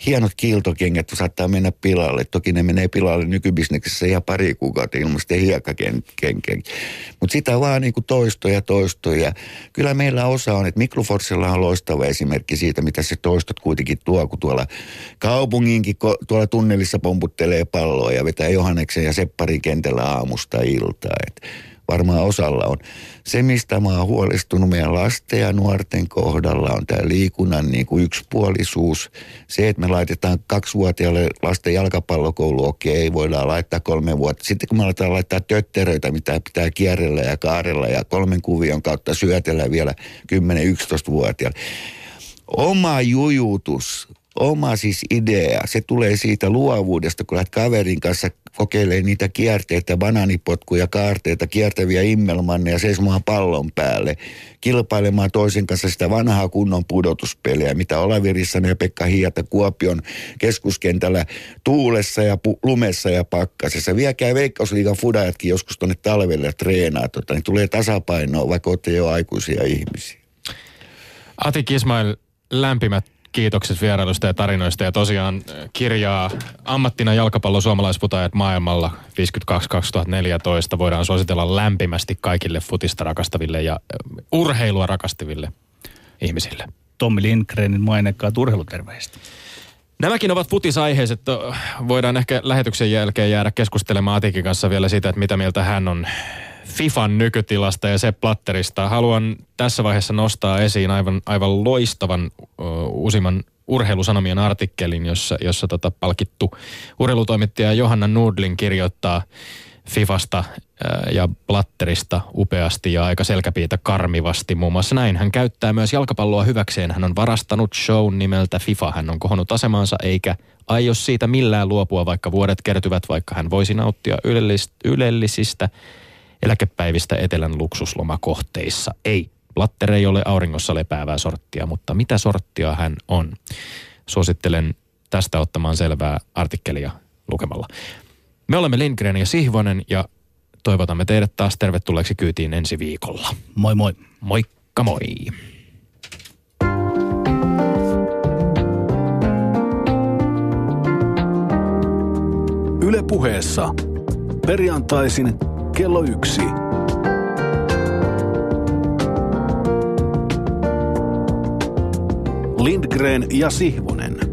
hienot kiiltokengät saattaa mennä pilalle. Toki ne menee pilalle nykybisneksessä ihan pari kuukautta ilman sitten hiekkakenkä. Mutta sitä vaan niin kuin toistoja, toistoja. Kyllä meillä osa on, että Mikroforsilla on loistava esimerkki siitä, mitä se toistot kuitenkin tuo, kun tuolla kaupunginkin tuolla tunnelissa pomputtelee palloa ja vetää Johanneksen ja Sepparin kentällä aamusta iltaa. Että varmaan osalla on. Se, mistä mä oon huolestunut meidän lasten ja nuorten kohdalla, on tämä liikunnan niin kuin yksipuolisuus. Se, että me laitetaan kaksivuotiaalle lasten jalkapallokoulu, okei, voidaan laittaa kolme vuotta. Sitten kun me aletaan laittaa tötteröitä, mitä pitää kierrellä ja kaarella ja kolmen kuvion kautta syötellä vielä 10-11-vuotiaalle. Oma jujutus oma siis idea, se tulee siitä luovuudesta, kun lähdet kaverin kanssa kokeilemaan niitä kierteitä, bananipotkuja, kaarteita, kiertäviä immelmanneja seisomaan pallon päälle, kilpailemaan toisen kanssa sitä vanhaa kunnon pudotuspeliä, mitä Olavi Rissanen ja Pekka Hiata Kuopion keskuskentällä tuulessa ja pu- lumessa ja pakkasessa. Viekää Veikkausliigan fudajatkin joskus tuonne talvelle treenaa, tota, niin tulee tasapainoa, vaikka olette jo aikuisia ihmisiä.
Ati Kismail, lämpimät kiitokset vierailusta ja tarinoista. Ja tosiaan äh, kirjaa ammattina jalkapallon suomalaisputajat maailmalla 52-2014 voidaan suositella lämpimästi kaikille futista rakastaville ja äh, urheilua rakastaville ihmisille.
Tommi Lindgrenin mainekkaat urheiluterveistä.
Nämäkin ovat futisaiheiset. Voidaan ehkä lähetyksen jälkeen jäädä keskustelemaan Atikin kanssa vielä siitä, että mitä mieltä hän on FIFAn nykytilasta ja se platterista. Haluan tässä vaiheessa nostaa esiin aivan, aivan loistavan uh, uusimman urheilusanomien artikkelin, jossa, jossa tota palkittu urheilutoimittaja Johanna Nudlin kirjoittaa Fifasta ja Blatterista upeasti ja aika selkäpiitä karmivasti. Muun muassa näin. Hän käyttää myös jalkapalloa hyväkseen. Hän on varastanut show nimeltä FIFA. Hän on kohonnut asemaansa eikä aio siitä millään luopua, vaikka vuodet kertyvät, vaikka hän voisi nauttia ylellisistä eläkepäivistä etelän luksuslomakohteissa. Ei, Blatter ei ole auringossa lepäävää sorttia, mutta mitä sorttia hän on? Suosittelen tästä ottamaan selvää artikkelia lukemalla. Me olemme Lindgren ja Sihvonen ja toivotamme teidät taas tervetulleeksi kyytiin ensi viikolla.
Moi moi.
Moikka moi.
Yle puheessa. Perjantaisin kello yksi. Lindgren ja Sihvonen.